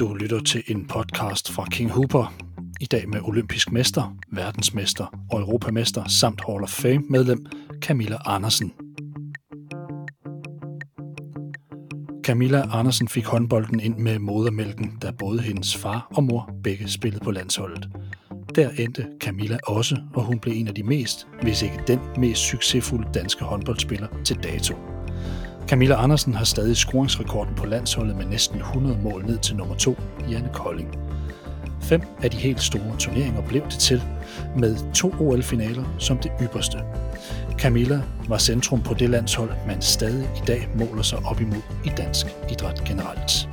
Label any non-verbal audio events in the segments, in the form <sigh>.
Du lytter til en podcast fra King Hooper. I dag med olympisk mester, verdensmester og europamester samt Hall of Fame medlem Camilla Andersen. Camilla Andersen fik håndbolden ind med modermælken, da både hendes far og mor begge spillede på landsholdet. Der endte Camilla også, og hun blev en af de mest, hvis ikke den mest succesfulde danske håndboldspiller til dato. Camilla Andersen har stadig scoringsrekorden på landsholdet med næsten 100 mål ned til nummer 2, Janne Kolding. Fem af de helt store turneringer blev det til, med to OL-finaler som det ypperste. Camilla var centrum på det landshold, man stadig i dag måler sig op imod i dansk idræt generelt.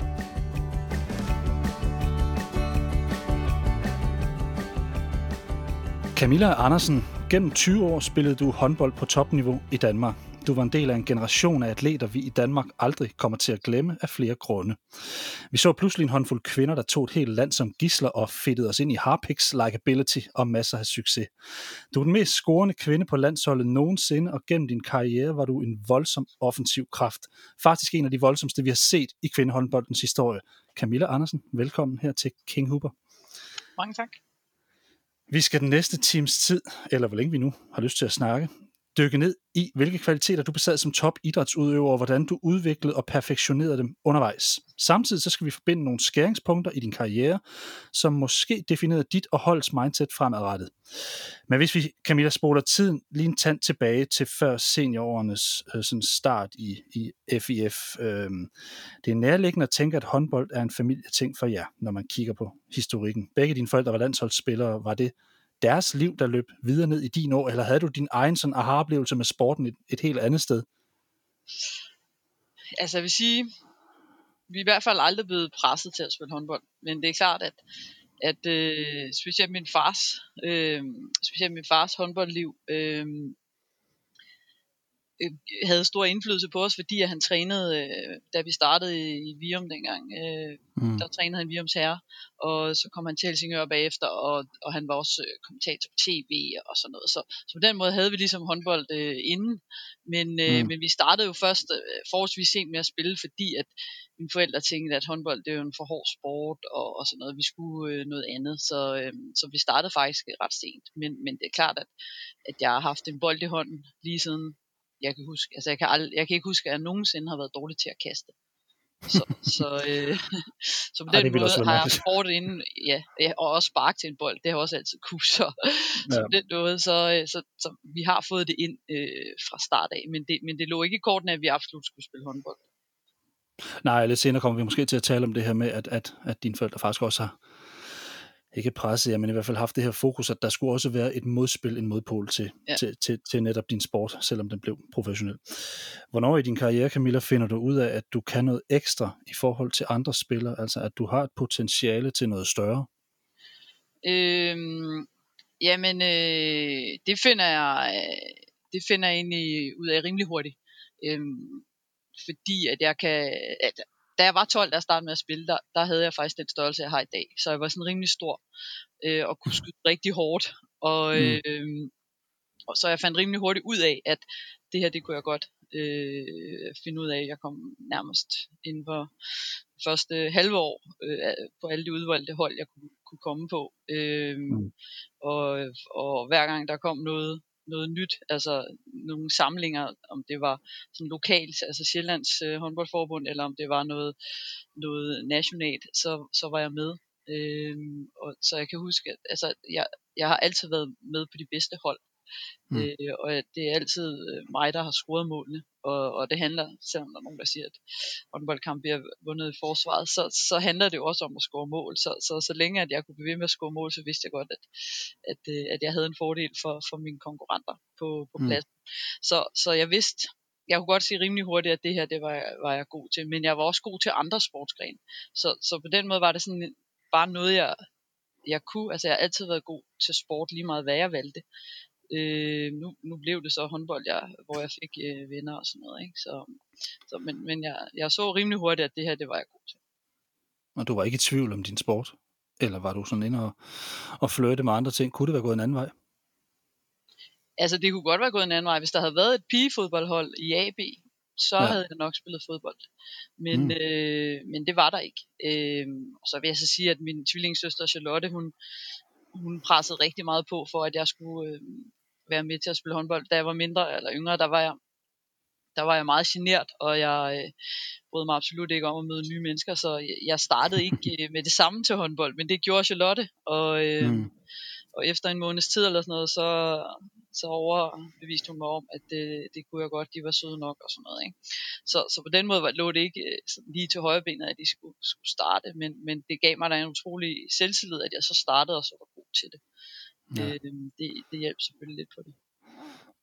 Camilla Andersen, gennem 20 år spillede du håndbold på topniveau i Danmark. Du var en del af en generation af atleter, vi i Danmark aldrig kommer til at glemme af flere grunde. Vi så pludselig en håndfuld kvinder, der tog et helt land som gisler og fedtede os ind i harpix likability og masser af succes. Du er den mest scorende kvinde på landsholdet nogensinde, og gennem din karriere var du en voldsom offensiv kraft. Faktisk en af de voldsomste, vi har set i kvindehåndboldens historie. Camilla Andersen, velkommen her til King Hooper. Mange tak. Vi skal den næste times tid, eller hvor længe vi nu har lyst til at snakke, dykke ned i, hvilke kvaliteter du besad som top idrætsudøver, og hvordan du udviklede og perfektionerede dem undervejs. Samtidig så skal vi forbinde nogle skæringspunkter i din karriere, som måske definerede dit og holdets mindset fremadrettet. Men hvis vi, Camilla, spoler tiden lige en tand tilbage til før seniorårenes øh, sådan start i, i FIF. Øh, det er nærliggende at tænke, at håndbold er en familieting for jer, når man kigger på historikken. Begge dine forældre var landsholdsspillere. Var det deres liv, der løb videre ned i din år, eller havde du din egen sådan aha-oplevelse med sporten et, et helt andet sted? Altså jeg vil sige, vi er i hvert fald aldrig blevet presset til at spille håndbold, men det er klart, at, at øh, specielt min fars, øh, specielt min fars håndboldliv, øh, øh, havde stor indflydelse på os, fordi at han trænede, øh, da vi startede i, Virum dengang, øh, mm. der trænede han Virums herre, og så kom han til Helsingør bagefter, og, og han var også øh, kommentator på tv og sådan noget. Så, så på den måde havde vi ligesom håndbold øh, inden, men, øh, mm. men vi startede jo først øh, forholdsvis sent med at spille, fordi at mine forældre tænkte, at håndbold det er jo en for hård sport og, og sådan noget. Vi skulle øh, noget andet, så, øh, så vi startede faktisk ret sent. Men, men det er klart, at, at jeg har haft en bold i hånden lige siden jeg kan huske. Altså jeg kan, ald- jeg kan ikke huske, at jeg nogensinde har været dårlig til at kaste. Så, så, øh, <laughs> så på den Ej, måde har jeg sport inden, ja, og også spark til en bold, det har også altid kunne, så, <laughs> ja. så på den måde, så, øh, så, så, vi har fået det ind øh, fra start af, men det, men det lå ikke i korten, at vi absolut skulle spille håndbold. Nej, lidt senere kommer vi måske til at tale om det her med, at, at, at dine forældre faktisk også har, ikke presset jer, men i hvert fald haft det her fokus, at der skulle også være et modspil, en modpol til, ja. til, til, til netop din sport, selvom den blev professionel. Hvornår i din karriere, Camilla, finder du ud af, at du kan noget ekstra i forhold til andre spillere, altså at du har et potentiale til noget større? Øhm, jamen, øh, det finder jeg, det finder jeg egentlig ud af rimelig hurtigt. Øhm, fordi at jeg kan, at da jeg var 12, der startede med at spille, der, der havde jeg faktisk den størrelse, jeg har i dag. Så jeg var sådan rimelig stor øh, og kunne skyde rigtig hårdt. Og, øh, og så jeg fandt rimelig hurtigt ud af, at det her, det kunne jeg godt øh, finde ud af. Jeg kom nærmest inden for første halve år øh, på alle de udvalgte hold, jeg kunne, kunne komme på. Øh, mm. og, og hver gang der kom noget, noget nyt, altså nogle samlinger, om det var sådan lokalt, altså Sjællands øh, håndboldforbund, eller om det var noget, noget nationalt, så, så var jeg med. Øhm, og så jeg kan huske, at altså, jeg, jeg har altid været med på de bedste hold. Mm. Øh, og det er altid øh, mig, der har scoret målene. Og, og det handler, selvom der er nogen, der siger, at håndboldkamp bliver vundet i forsvaret, så, så handler det jo også om at score mål. Så, så, så længe at jeg kunne blive ved med at score mål, så vidste jeg godt, at, at, øh, at jeg havde en fordel for, for mine konkurrenter på, på mm. pladsen. Så, så jeg vidste, jeg kunne godt sige rimelig hurtigt, at det her, det var, var jeg god til. Men jeg var også god til andre sportsgrene. Så, så på den måde var det sådan bare noget, jeg, jeg kunne. Altså jeg har altid været god til sport, lige meget hvad jeg valgte. Øh, nu, nu blev det så håndbold, jeg, hvor jeg fik øh, venner og sådan noget. Ikke? Så, så, men men jeg, jeg så rimelig hurtigt, at det her, det var jeg god til. Og du var ikke i tvivl om din sport? Eller var du sådan inde og, og flirte med andre ting? Kunne det være gået en anden vej? Altså det kunne godt være gået en anden vej. Hvis der havde været et pigefodboldhold i AB, så ja. havde jeg nok spillet fodbold. Men, mm. øh, men det var der ikke. Øh, og så vil jeg så sige, at min tvillingssøster Charlotte, hun, hun pressede rigtig meget på for, at jeg skulle øh, være med til at spille håndbold. Da jeg var mindre eller yngre, der var jeg, der var jeg meget genert, og jeg øh, brød mig absolut ikke om at møde nye mennesker, så jeg startede ikke <laughs> øh, med det samme til håndbold, men det gjorde Charlotte, og, øh, mm. og efter en måneds tid eller sådan noget, så, så overbeviste hun mig om, at det, det kunne jeg godt, de var søde nok og sådan noget. Ikke? Så, så på den måde var, lå det ikke øh, lige til højre benet, at de skulle, skulle starte, men, men det gav mig da en utrolig selvtillid, at jeg så startede og så var god til det. Ja. Øh, det, det hjalp selvfølgelig lidt på det.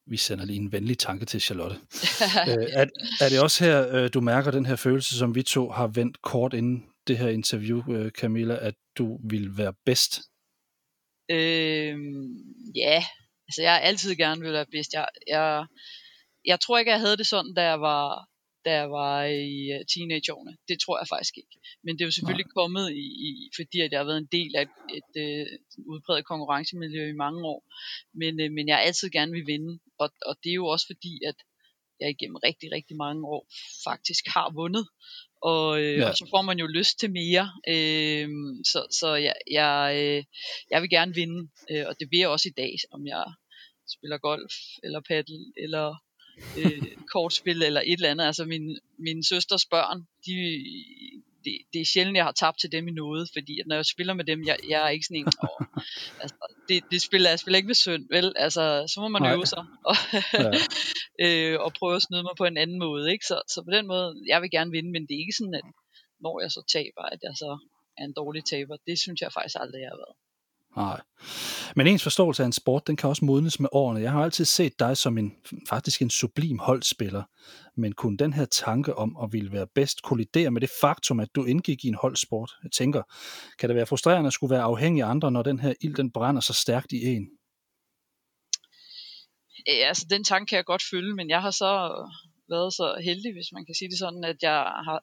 Vi sender lige en venlig tanke til Charlotte. <laughs> øh, er, er det også her, øh, du mærker den her følelse, som vi to har vendt kort inden det her interview, øh, Camilla, at du vil være bedst? Øh, ja, altså jeg har altid gerne vil være bedst. Jeg, jeg, jeg tror ikke, jeg havde det sådan, da jeg var, da jeg var i øh, teenageårene. Det tror jeg faktisk ikke. Men det er jo selvfølgelig Nej. kommet, i, i, fordi at jeg har været en del af et, et, et udbredt konkurrencemiljø i mange år. Men, øh, men jeg altid gerne vil vinde. Og, og det er jo også fordi, at jeg igennem rigtig, rigtig mange år faktisk har vundet. Og, øh, ja. og så får man jo lyst til mere. Øh, så så jeg, jeg, øh, jeg vil gerne vinde, øh, og det vil jeg også i dag, om jeg spiller golf, eller paddle, eller øh, kortspil, eller et eller andet. Altså min, min søsters børn, de, det, det er sjældent, jeg har tabt til dem i noget, fordi at når jeg spiller med dem, jeg, jeg er ikke sådan en, åh, altså, det, det spiller, jeg spiller ikke med synd, vel? Altså, så må man Nej. øve sig, og, ja. <laughs> øh, og prøve at snyde mig på en anden måde, ikke? Så, så på den måde, jeg vil gerne vinde, men det er ikke sådan, at når jeg så taber, at jeg så er en dårlig taber. Det synes jeg faktisk aldrig, jeg har været. Nej. Men ens forståelse af en sport, den kan også modnes med årene. Jeg har altid set dig som en faktisk en sublim holdspiller, men kunne den her tanke om at ville være bedst kollidere med det faktum, at du indgik i en holdsport? Jeg tænker, kan det være frustrerende at skulle være afhængig af andre, når den her ild, den brænder så stærkt i en? Ja, altså den tanke kan jeg godt følge, men jeg har så været så heldig, hvis man kan sige det sådan, at jeg har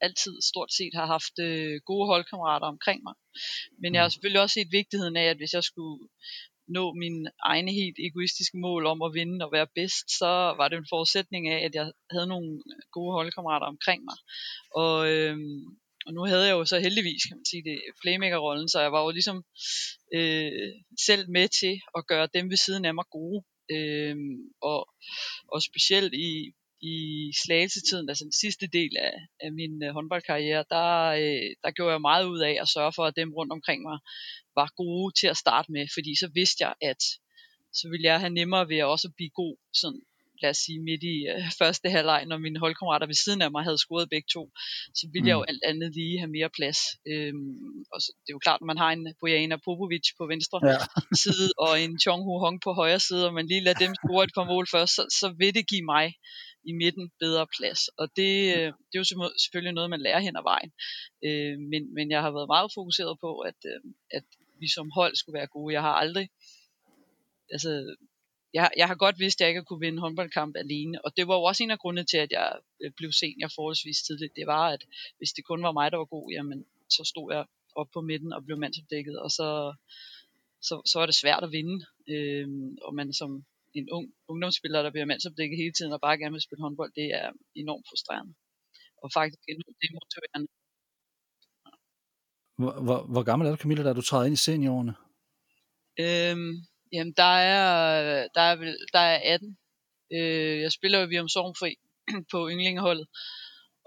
altid stort set har haft øh, gode holdkammerater omkring mig. Men jeg har mm. selvfølgelig også set vigtigheden af, at hvis jeg skulle nå mine egne helt egoistiske mål om at vinde og være bedst, så var det en forudsætning af, at jeg havde nogle gode holdkammerater omkring mig. Og, øhm, og nu havde jeg jo så heldigvis, kan man sige det, playmaker-rollen, så jeg var jo ligesom øh, selv med til at gøre dem ved siden af mig gode. Øhm, og, og specielt i, i slagelsetiden, altså den sidste del af, af min øh, håndboldkarriere, der, øh, der gjorde jeg meget ud af at sørge for, at dem rundt omkring mig var gode til at starte med, fordi så vidste jeg, at så ville jeg have nemmere ved at også blive god sådan lad os sige, midt i øh, første halvleg, når mine holdkammerater ved siden af mig havde scoret begge to, så ville mm. jeg jo alt andet lige have mere plads. Øhm, og så, det er jo klart, når man har en Bojana Popovic på venstre ja. side, og en Chong Hu Hong på højre side, og man lige lader dem score et par mål først, så, så vil det give mig i midten bedre plads. Og det, øh, det er jo selvfølgelig noget, man lærer hen ad vejen. Øh, men, men jeg har været meget fokuseret på, at, øh, at vi som hold skulle være gode. Jeg har aldrig, altså, jeg, jeg har godt vidst, at jeg ikke kunne vinde håndboldkamp alene, og det var jo også en af grundene til, at jeg øh, blev senior forholdsvis tidligt. Det var, at hvis det kun var mig, der var god, jamen, så stod jeg op på midten og blev mandsopdækket, og så, så, så var det svært at vinde. Øhm, og man som en ung ungdomsspiller, der bliver mandsopdækket hele tiden og bare gerne vil spille håndbold, det er enormt frustrerende. Og faktisk enormt demotiverende. Hvor, hvor, hvor gammel er du, Camilla, da du træder ind i seniorårene? Øhm, jamen, der er, der er, der er 18. Øh, jeg spiller jo Virum Sorgenfri <clears throat> på yndlingeholdet.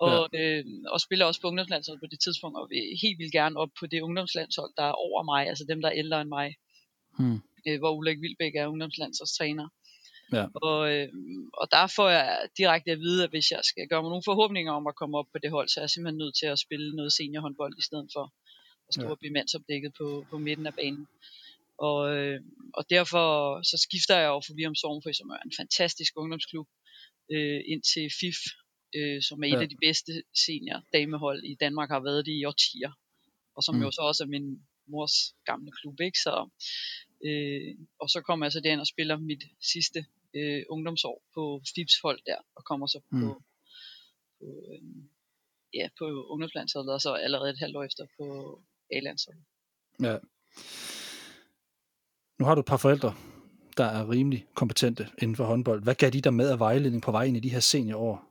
Og, ja. øh, og spiller også på ungdomslandsholdet på det tidspunkt, og vil helt vildt gerne op på det ungdomslandshold, der er over mig, altså dem, der er ældre end mig. Hmm. Øh, hvor Ulrik Vilbæk er ungdomslandsholdstræner. Ja. Og, øh, og der får jeg direkte at vide, at hvis jeg skal gøre mig nogle forhåbninger om at komme op på det hold, så er jeg simpelthen nødt til at spille noget seniorhåndbold i stedet for at stå ja. og blive mandsopdækket på, på midten af banen. Og, øh, og derfor så skifter jeg over for Virum Sorgenfri, som er en fantastisk ungdomsklub, øh, ind til FIF, øh, som er et ja. af de bedste senior damehold i Danmark, har været det i årtier. Og som mm. jo så også er min mors gamle klub, ikke? Så, øh, og så kommer jeg så derind og spiller mit sidste øh, ungdomsår på FIPS hold der, og kommer så på, mm. på, øh, ja, på ungdomslandsholdet, og så allerede et halvt år efter på A-landsholdet. Ja. Nu har du et par forældre, der er rimelig kompetente inden for håndbold. Hvad gav de der med af vejledning på vej ind i de her seniorår?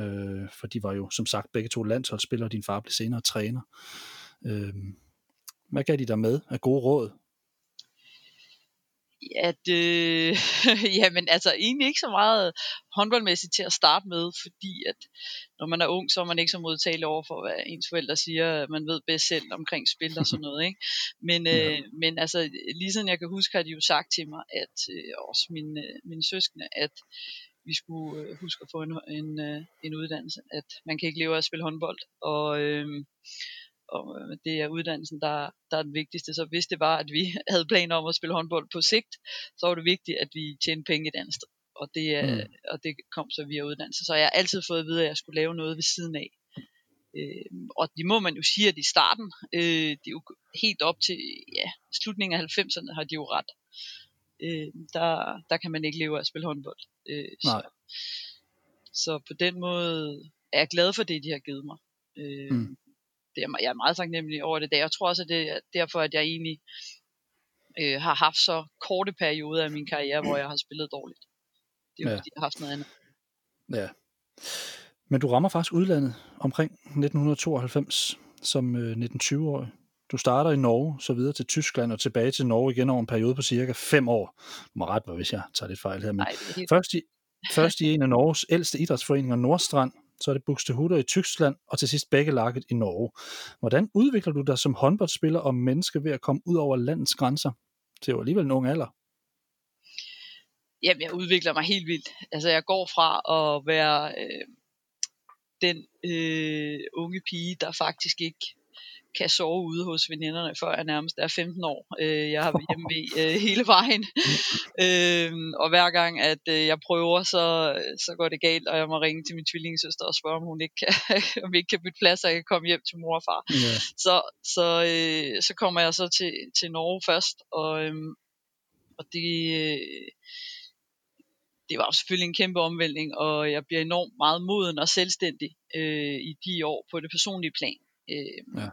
øh, for de var jo som sagt begge to landsholdsspillere, og din far blev senere træner. Øh, hvad gav de der med af gode råd? At øh, <laughs> jamen altså egentlig ikke så meget håndboldmæssigt til at starte med, fordi at når man er ung, så er man ikke så modtagelig over for, hvad ens forældre siger, man ved bedst selv omkring spil og sådan noget, ikke? Men, øh, ja. men altså, lige siden jeg kan huske, har de jo sagt til mig, at øh, også mine, mine søskende, at vi skulle øh, huske at få en, en, øh, en uddannelse, at man kan ikke leve af at spille håndbold, og øh, og øh, det er uddannelsen, der, der er den vigtigste. Så hvis det var, at vi <laughs> havde planer om at spille håndbold på sigt, så var det vigtigt, at vi tjente penge et andet sted. Og det, mm. og det kom så via uddannelse. Så jeg har altid fået at vide, at jeg skulle lave noget ved siden af. Øh, og det må man jo sige, at i starten, øh, det er jo helt op til ja, slutningen af 90'erne, har de jo ret. Øh, der, der kan man ikke leve af at spille håndbold. Øh, Nej. Så, så på den måde er jeg glad for det, de har givet mig. Øh, mm det er, jeg er meget taknemmelig over det. Jeg tror også, at det er derfor, at jeg egentlig øh, har haft så korte perioder af min karriere, hvor jeg har spillet dårligt. Det er jo ja. fordi, jeg har haft noget andet. Ja. Men du rammer faktisk udlandet omkring 1992 som øh, 19-20-årig. Du starter i Norge, så videre til Tyskland og tilbage til Norge igen over en periode på cirka 5 år. Du må ret mig, hvis jeg tager lidt fejl her. Men Nej, helt... først, i, først i en af Norges ældste idrætsforeninger, Nordstrand, så er det Buxtehude i Tyskland, og til sidst begge i Norge. Hvordan udvikler du dig som håndboldspiller og menneske ved at komme ud over landets grænser? Det er jo alligevel en ung alder. Jamen, jeg udvikler mig helt vildt. Altså, jeg går fra at være øh, den øh, unge pige, der faktisk ikke kan sove ude hos veninderne, før jeg nærmest er 15 år. Øh, jeg har været hjemme øh, <laughs> hele vejen. <laughs> øh, og hver gang, at øh, jeg prøver, så, så går det galt, og jeg må ringe til min tvillingesøster og spørge, om hun ikke kan, <laughs> om ikke kan bytte plads, og jeg kan komme hjem til mor og far. Yeah. Så, så, øh, så kommer jeg så til, til Norge først, og, øh, og det... Øh, det var selvfølgelig en kæmpe omvæltning, og jeg bliver enormt meget moden og selvstændig øh, i de år på det personlige plan. Øh, ja.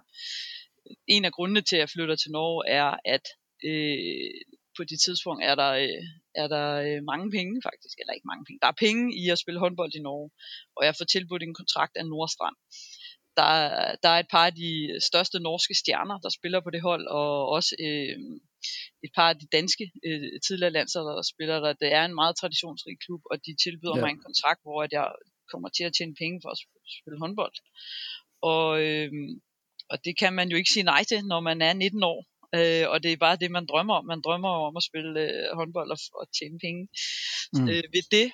En af grundene til, at jeg flytter til Norge, er, at øh, på det tidspunkt er der, øh, er der øh, mange penge faktisk, eller ikke mange penge. Der er penge i at spille håndbold i Norge, og jeg får tilbudt en kontrakt af Nordstrand. Der, der er et par af de største norske stjerner, der spiller på det hold, og også øh, et par af de danske øh, tidligere landsholder, der spiller der. Det er en meget traditionsrig klub, og de tilbyder ja. mig en kontrakt, hvor jeg kommer til at tjene penge for at spille håndbold. Og, øh, og det kan man jo ikke sige nej til, når man er 19 år. Øh, og det er bare det, man drømmer om. Man drømmer om at spille øh, håndbold og, og tjene penge mm. øh, ved det.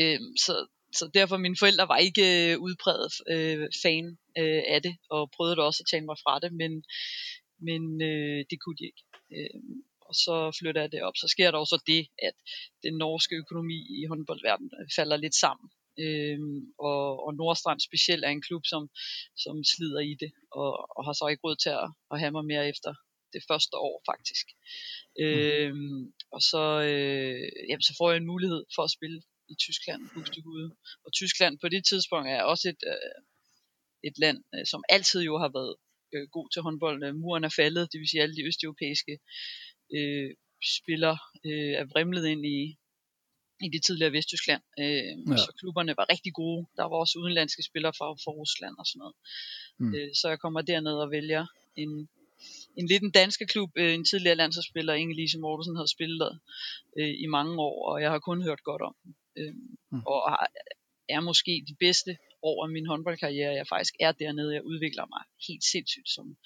Øh, så, så derfor mine forældre var ikke øh, udpræget øh, fan øh, af det, og prøvede det også at tage mig fra det, men, men øh, det kunne de ikke. Øh, og så flytter jeg det op. Så sker der også det, at den norske økonomi i håndboldverdenen falder lidt sammen. Øhm, og, og Nordstrand specielt er en klub, som, som slider i det, og, og har så ikke råd til at, at have mig mere efter det første år faktisk. Mm. Øhm, og så, øh, jamen, så får jeg en mulighed for at spille i Tyskland, Buxtehude. Og Tyskland på det tidspunkt er også et, øh, et land, øh, som altid jo har været øh, god til håndbold. Muren er faldet, det vil sige alle de østeuropæiske øh, spillere øh, er vrimlet ind i, i det tidligere Vesttyskland. Øh, ja. Så klubberne var rigtig gode. Der var også udenlandske spillere fra, fra Rusland og sådan noget. Mm. Øh, så jeg kommer derned og vælger en, en lidt en danske klub, øh, en tidligere landsholdsspiller, Inge-Lise Mortensen, havde spillet øh, i mange år, og jeg har kun hørt godt om. Øh, mm. Og har, er måske de bedste af min håndboldkarriere. Jeg faktisk er dernede. Jeg udvikler mig helt sindssygt som,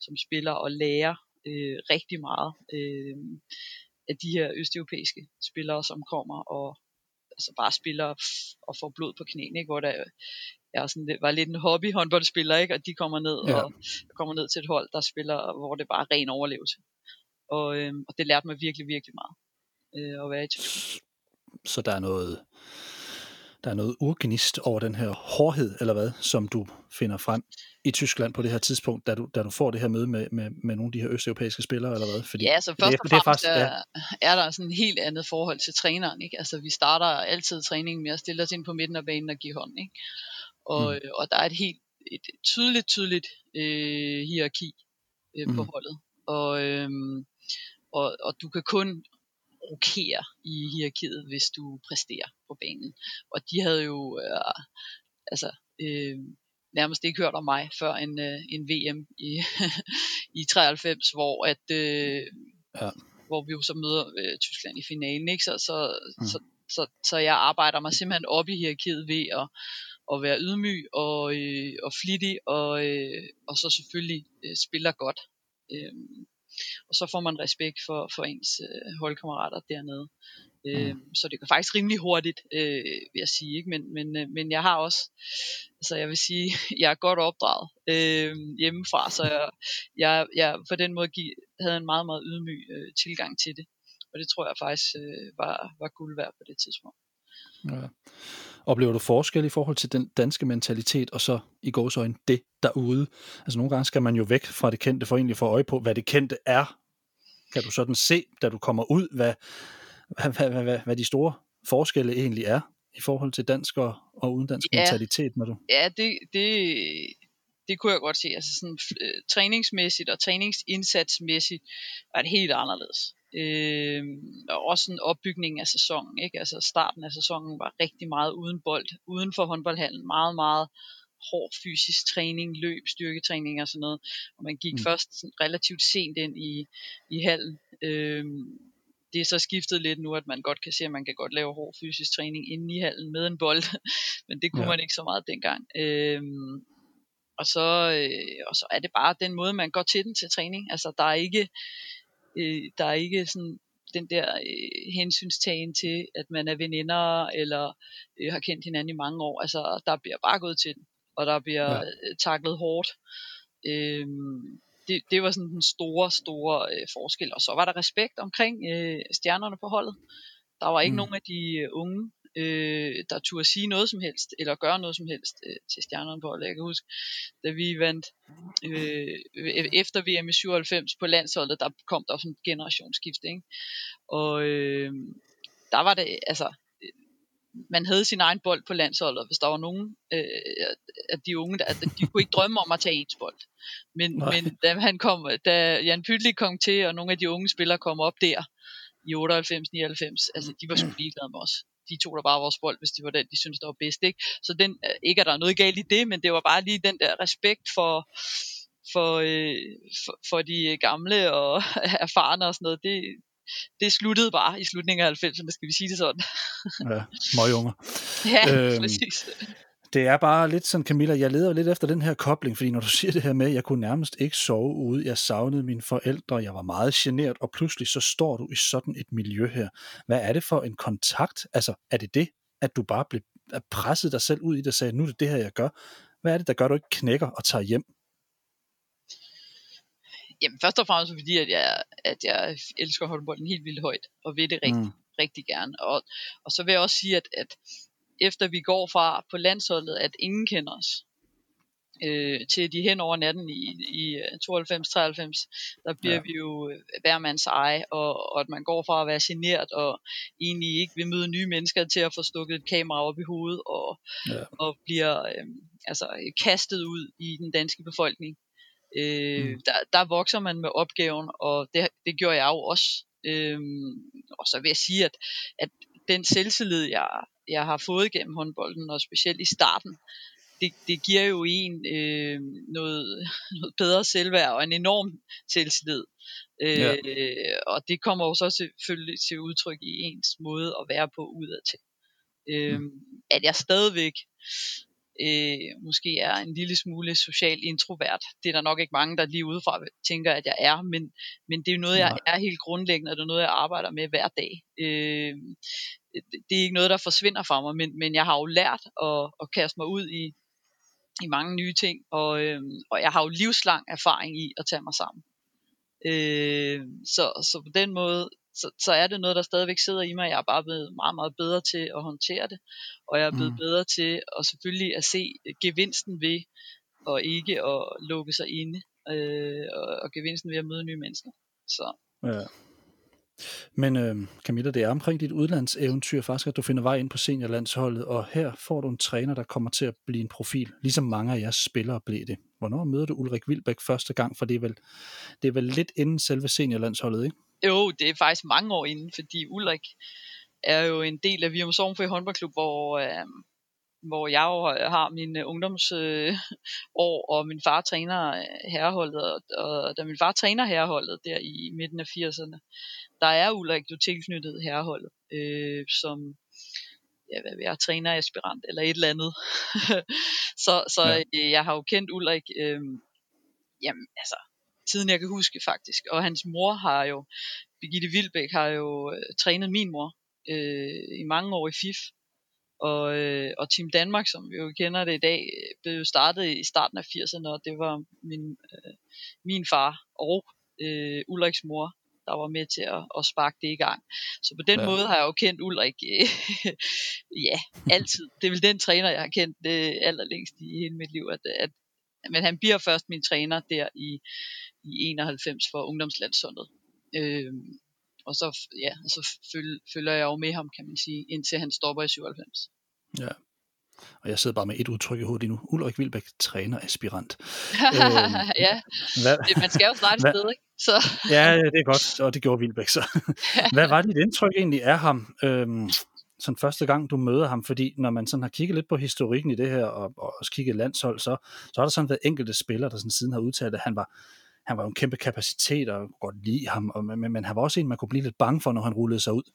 som spiller og lærer øh, rigtig meget. Øh, af de her østeuropæiske spillere, som kommer og altså bare spiller og får blod på knæene, ikke? hvor der er sådan, det var lidt en hobby håndboldspiller, ikke? og de kommer ned ja. og kommer ned til et hold, der spiller, hvor det bare er ren overlevelse. Og, øh, og det lærte mig virkelig, virkelig meget øh, at være i Tyskland. Så der er noget, der er noget urgenist over den her hårdhed, eller hvad, som du finder frem i Tyskland på det her tidspunkt, da du, da du får det her møde med, med, med nogle af de her østeuropæiske spillere, eller hvad? Fordi ja, så først det, og fremmest det er, faktisk, ja. er der sådan en helt andet forhold til træneren. Ikke? Altså, vi starter altid træningen med at stille os ind på midten af banen og give hånd. Ikke? Og, mm. og der er et helt et tydeligt, tydeligt øh, hierarki øh, mm. på holdet. Og, øh, og, og du kan kun rokere i hierarkiet, hvis du præsterer på banen. Og de havde jo øh, altså, øh, nærmest ikke hørt om mig før en, øh, en VM i, <laughs> i 93, hvor at øh, ja. hvor vi jo så møder øh, Tyskland i finalen, ikke? Så, så, mm. så, så, så jeg arbejder mig simpelthen op i hierarkiet ved at, at være ydmyg og, øh, og flittig, og, øh, og så selvfølgelig øh, spiller godt. Øh, og så får man respekt for, for ens øh, holdkammerater dernede. Øh, mm. Så det går faktisk rimelig hurtigt, øh, vil jeg sige. Ikke? Men, men, øh, men jeg har også, altså jeg vil sige, <laughs> jeg er godt opdraget øh, hjemmefra, så jeg, jeg, jeg på den måde give, havde en meget, meget ydmyg øh, tilgang til det. Og det tror jeg faktisk øh, var, var guld værd på det tidspunkt. Ja. Oplever du forskel i forhold til den danske mentalitet, og så i gåsøjne det derude? Altså nogle gange skal man jo væk fra det kendte for egentlig få øje på, hvad det kendte er. Kan du sådan se, da du kommer ud, hvad, hvad, hvad, hvad, hvad, hvad de store forskelle egentlig er i forhold til dansk og, og udendansk ja, mentalitet, når du? Ja, det, det, det kunne jeg godt se. Altså sådan øh, træningsmæssigt og træningsindsatsmæssigt er det helt anderledes. Øh, og også en opbygning af sæsonen. Ikke? Altså starten af sæsonen var rigtig meget uden bold, uden for håndboldhallen. Meget, meget hård fysisk træning, løb, styrketræning og sådan noget. Og man gik mm. først relativt sent ind i, i hallen. Øh, det er så skiftet lidt nu, at man godt kan se, at man kan godt lave hård fysisk træning inde i hallen med en bold, <laughs> men det kunne ja. man ikke så meget dengang. Øhm, og, så, øh, og så er det bare den måde, man går til den til træning. Altså, der er ikke, øh, der er ikke sådan den der øh, hensynstagen til, at man er veninder, eller øh, har kendt hinanden i mange år. Altså, der bliver bare gået til den, og der bliver ja. Øh, taklet hårdt. Øhm, det, det var sådan den store, store øh, forskel. Og så var der respekt omkring øh, stjernerne på holdet. Der var ikke mm. nogen af de øh, unge, øh, der turde sige noget som helst, eller gøre noget som helst øh, til stjernerne på. Jeg kan huske, da vi vandt øh, efter VM i 97 på landsholdet, der kom der sådan en generationsskift, ikke? Og øh, der var det, altså, man havde sin egen bold på landsholdet, hvis der var nogen øh, af de unge, der, de kunne ikke drømme om at tage ens bold. Men, men da, han kom, da Jan Pytlik kom til, og nogle af de unge spillere kom op der i 98-99, altså de var sgu ligeglade med os. De tog der bare vores bold, hvis de var den, de syntes, der var bedst. Ikke? Så den, øh, ikke at der er noget galt i det, men det var bare lige den der respekt for, for, øh, for, for de gamle og <laughs> erfarne og sådan noget. Det, det sluttede bare i slutningen af 90'erne, skal vi sige det sådan. ja, møgunger. <laughs> Ja, øhm, præcis. Det er bare lidt sådan, Camilla, jeg leder lidt efter den her kobling, fordi når du <laughs> siger det her med, jeg kunne nærmest ikke sove ude, jeg savnede mine forældre, jeg var meget generet, og pludselig så står du i sådan et miljø her. Hvad er det for en kontakt? Altså, er det det, at du bare blev presset dig selv ud i det og sagde, nu er det det her, jeg gør? Hvad er det, der gør, at du ikke knækker og tager hjem? Jamen først og fremmest fordi, at jeg, at jeg elsker håndbolden helt vildt højt, og vil det rigtig, mm. rigtig gerne. Og, og så vil jeg også sige, at, at efter vi går fra på landsholdet, at ingen kender os, øh, til de hen over natten i, i 92-93, der bliver ja. vi jo øh, hver mands eje, og, og at man går fra at være generet, og egentlig ikke vil møde nye mennesker til at få stukket et kamera op i hovedet, og, ja. og bliver øh, altså, kastet ud i den danske befolkning. Øh, mm. der, der vokser man med opgaven, og det, det gjorde jeg jo også. Øh, og så vil jeg sige, at, at den selvtillid, jeg, jeg har fået gennem håndbolden, og specielt i starten, det, det giver jo en øh, noget, <laughs> noget bedre selvværd og en enorm selvtillid. Øh, ja. Og det kommer jo så selvfølgelig til udtryk i ens måde at være på udad til. Øh, mm. At jeg stadigvæk øh, måske er en lille smule social introvert. Det er der nok ikke mange, der lige udefra tænker, at jeg er, men, men det er jo noget, jeg er helt grundlæggende, og det er noget, jeg arbejder med hver dag. Øh, det er ikke noget, der forsvinder fra mig, men, men jeg har jo lært at, at kaste mig ud i, i mange nye ting, og, øh, og jeg har jo livslang erfaring i at tage mig sammen. Øh, så, så på den måde, så, så er det noget, der stadigvæk sidder i mig. Jeg er bare blevet meget, meget bedre til at håndtere det, og jeg er blevet mm. bedre til at selvfølgelig at se gevinsten ved, og ikke at lukke sig inde, øh, og, og gevinsten ved at møde nye mennesker. Så. Ja. Men øh, Camilla, det er omkring dit udlandseventyr faktisk, at du finder vej ind på seniorlandsholdet, og her får du en træner, der kommer til at blive en profil, ligesom mange af jeres spillere blev det. Hvornår møder du Ulrik Vilbæk første gang? For det er vel, det er vel lidt inden selve seniorlandsholdet, ikke? Jo, det er faktisk mange år inden, fordi Ulrik er jo en del af Virum Sovnfri håndboldklub, hvor, øh, hvor jeg jo har mine ungdomsår, og min far træner herreholdet, og, og da min far træner herreholdet der i midten af 80'erne, der er Ulrik jo tilknyttet herreholdet, øh, som ja, hvad jeg træner aspirant eller et eller andet. <laughs> så så ja. øh, jeg har jo kendt Ulrik, øh, jamen altså, siden jeg kan huske faktisk. Og hans mor har jo, Birgitte Vilbæk har jo øh, trænet min mor øh, i mange år i FIF. Og, øh, og Team Danmark, som vi jo kender det i dag, blev jo startet i starten af 80'erne, og det var min, øh, min far og øh, Ulriks mor, der var med til at, at sparke det i gang. Så på den ja. måde har jeg jo kendt Ulrik, øh, <laughs> ja, altid. Det er vel den træner, jeg har kendt det allerlængst i hele mit liv. At, at, men han bliver først min træner der i, i 91 for ungdomslandsholdet. Øh, og så, ja, og så følger jeg jo med ham, kan man sige, indtil han stopper i 97. Ja. Og jeg sidder bare med et udtryk i hovedet lige nu. Ulrik Vilbæk, træner aspirant. <laughs> øhm, ja, hvad, man skal jo starte et sted, ikke? Så. <laughs> ja, det er godt, og det gjorde Vilbæk så. <laughs> hvad var dit indtryk egentlig af ham, øhm, sådan første gang du møder ham? Fordi når man sådan har kigget lidt på historikken i det her, og, og også kigget landshold, så, så har der sådan været enkelte spillere, der sådan siden har udtalt, at han var, han var en kæmpe kapacitet, og godt lide ham, og, men, men han var også en, man kunne blive lidt bange for, når han rullede sig ud.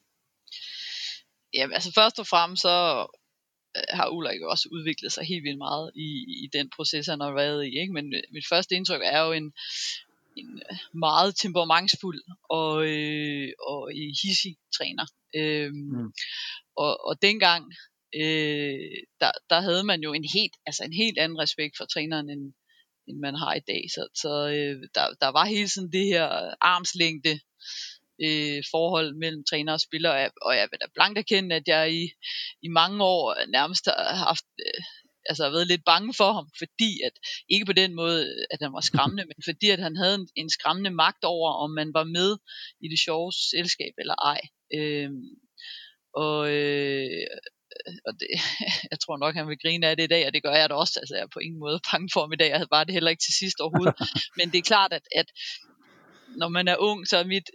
Jamen, altså først og fremmest så øh, har Ulrik også udviklet sig helt vildt meget i, i den proces, han har været i. Ikke? Men øh, mit første indtryk er jo en, en øh, meget temperamentsfuld og, øh, og hissig træner. Øhm, mm. og, og dengang, øh, der, der havde man jo en helt, altså en helt anden respekt for træneren, end, end man har i dag. Så, så øh, der, der var hele sådan det her armslængde øh, forhold mellem træner og spiller, og jeg, og jeg vil da blankt erkende, at jeg i, i mange år nærmest har haft, øh, altså har været lidt bange for ham, fordi at, ikke på den måde, at han var skræmmende, men fordi at han havde en, en skræmmende magt over, om man var med i det sjove selskab eller ej. Øh, og, øh, og det, <laughs> jeg tror nok, han vil grine af det i dag, og det gør jeg da også. Altså, jeg er på ingen måde <laughs> bange for ham i dag. Jeg var det heller ikke til sidst overhovedet. <laughs> Men det er klart, at, at når man er ung, så er mit,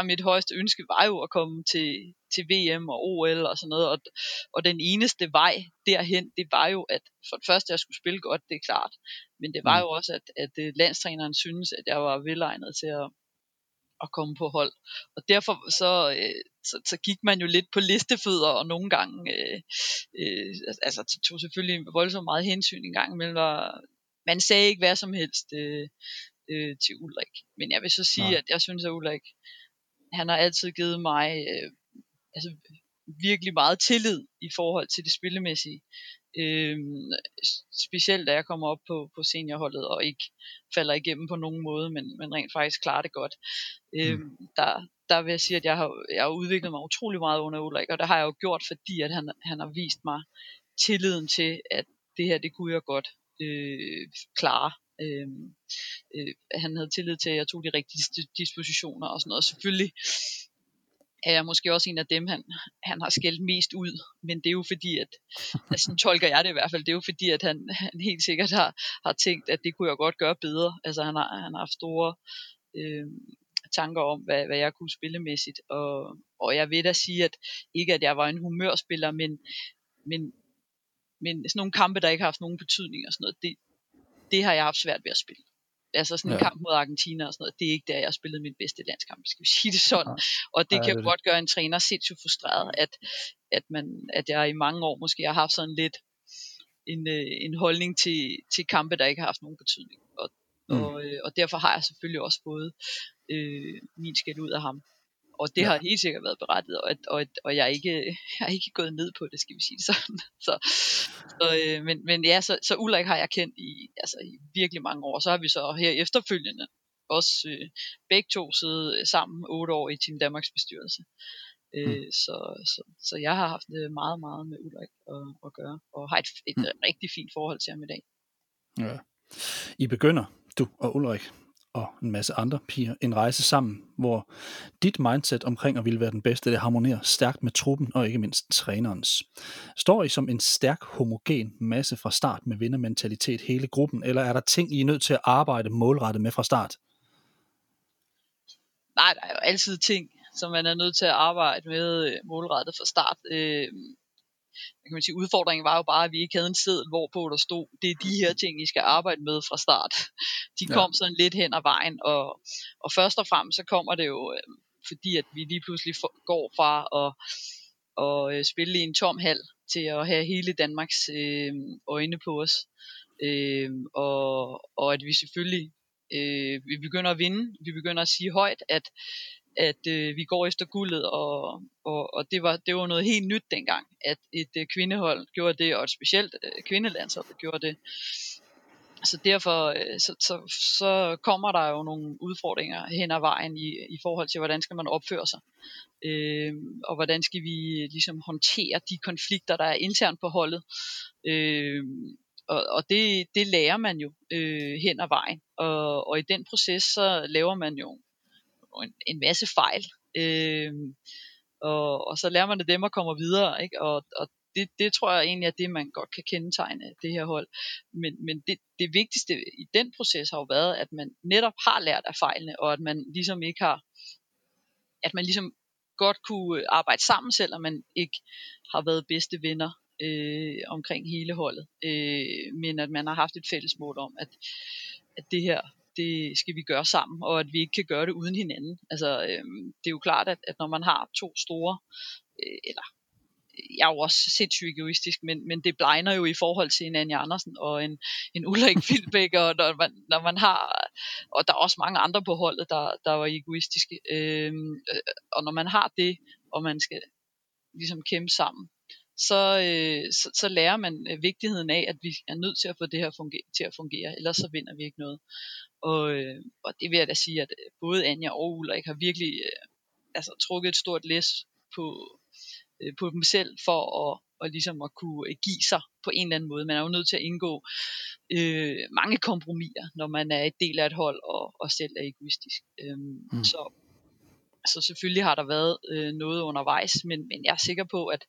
er mit højeste ønske var jo at komme til, til VM og OL og sådan noget. Og, og den eneste vej derhen, det var jo, at for det første, jeg skulle spille godt, det er klart. Men det var mm. jo også, at, at øh, landstræneren synes, at jeg var velegnet til at, at komme på hold. Og derfor så, øh, så, så gik man jo lidt på listefødder, og nogle gange, øh, øh, altså tog selvfølgelig voldsomt meget hensyn en gang imellem, og man sagde ikke hvad som helst øh, øh, til Ulrik. Men jeg vil så sige, ja. at jeg synes, at Ulrik, han har altid givet mig øh, altså, virkelig meget tillid i forhold til det spillemæssige. Øhm, specielt da jeg kommer op på, på seniorholdet og ikke falder igennem på nogen måde, men, men rent faktisk klarer det godt. Mm. der, der vil jeg sige, at jeg har, jeg har udviklet mig utrolig meget under Ulrik, og det har jeg jo gjort, fordi at han, han har vist mig tilliden til, at det her, det kunne jeg godt øh, klare. Øh, øh, han havde tillid til, at jeg tog de rigtige dispositioner og sådan noget. Selvfølgelig er jeg måske også en af dem, han, han har skældt mest ud. Men det er jo fordi, at altså, sådan tolker jeg det i hvert fald, det er jo fordi, at han, han helt sikkert har, har tænkt, at det kunne jeg godt gøre bedre. Altså han har, han har haft store øh, tanker om, hvad, hvad jeg kunne spillemæssigt. Og, og jeg vil da sige, at ikke at jeg var en humørspiller, men, men, men sådan nogle kampe, der ikke har haft nogen betydning og sådan noget, det, det har jeg haft svært ved at spille. Altså sådan en ja. kamp mod Argentina og sådan noget, det er ikke der, jeg har spillet min bedste landskamp, skal vi sige det sådan. Og det kan jo godt gøre en træner sindssygt frustreret, at, at, man, at jeg i mange år måske har haft sådan lidt en, øh, en holdning til, til kampe, der ikke har haft nogen betydning. Og, mm. og, øh, og derfor har jeg selvfølgelig også fået øh, min skæld ud af ham. Og det ja. har helt sikkert været berettiget, og, og, og jeg, er ikke, <laughs> jeg er ikke gået ned på det, skal vi sige det sådan. <laughs> Så, så, øh, men, men ja, så, så Ulrik har jeg kendt i, altså, i virkelig mange år. Så har vi så her efterfølgende også øh, begge to siddet sammen otte år i Team Danmarks bestyrelse. Øh, mm. så, så, så jeg har haft det meget, meget med Ulrik at, at gøre, og har et, et mm. rigtig fint forhold til ham i dag. Ja. I begynder, du og Ulrik, og en masse andre piger en rejse sammen, hvor dit mindset omkring at ville være den bedste, det harmonerer stærkt med truppen og ikke mindst trænerens. Står I som en stærk, homogen masse fra start med vindermentalitet hele gruppen, eller er der ting, I er nødt til at arbejde målrettet med fra start? Nej, der er jo altid ting, som man er nødt til at arbejde med øh, målrettet fra start. Øh, kan man sige, udfordringen var jo bare, at vi ikke havde en seddel, hvorpå der stod, det er de her ting, I skal arbejde med fra start. De kom ja. sådan lidt hen ad vejen, og, og først og fremmest så kommer det jo, øh, fordi at vi lige pludselig går fra at, at øh, spille i en tom hal, til at have hele Danmarks øh, øjne på os. Øh, og, og at vi selvfølgelig øh, vi begynder at vinde. Vi begynder at sige højt, at at øh, vi går efter guldet, og, og, og det, var, det var noget helt nyt dengang, at et øh, kvindehold gjorde det, og et specielt øh, kvindelandshold gjorde det. Så derfor øh, så, så, så kommer der jo nogle udfordringer hen ad vejen i, i forhold til, hvordan skal man opføre sig, øh, og hvordan skal vi øh, ligesom håndtere de konflikter, der er internt på holdet. Øh, og, og det, det lærer man jo øh, hen ad vejen, og, og i den proces så laver man jo en, en masse fejl. Øh, og, og så lærer man det dem og kommer videre, ikke? Og, og det, det tror jeg egentlig er det, man godt kan kendetegne det her hold. Men, men det, det vigtigste i den proces har jo været, at man netop har lært af fejlene, og at man ligesom ikke har, at man ligesom godt kunne øh, arbejde sammen, selvom man ikke har været bedste venner øh, omkring hele holdet. Øh, men at man har haft et fælles mål om, at, at det her det skal vi gøre sammen, og at vi ikke kan gøre det uden hinanden. Altså, øh, det er jo klart, at, at når man har to store, øh, eller jeg er jo også sindssygt egoistisk, men, men det blegner jo i forhold til en Anja Andersen og en, en Ulrik <laughs> Filbæk, og når man, når man har, og der er også mange andre på holdet, der, der var egoistiske, øh, og når man har det, og man skal ligesom kæmpe sammen, så, øh, så, så lærer man øh, vigtigheden af, at vi er nødt til at få det her fungere, til at fungere, ellers så vinder vi ikke noget. Og, øh, og det vil jeg da sige, at øh, både Anja og Ulrik har virkelig øh, altså, trukket et stort læs på, øh, på dem selv for at, og ligesom at kunne øh, give sig på en eller anden måde. Man er jo nødt til at indgå øh, mange kompromiser, når man er et del af et hold og, og selv er egoistisk. Øhm, mm. så, så selvfølgelig har der været øh, noget undervejs, men, men jeg er sikker på, at,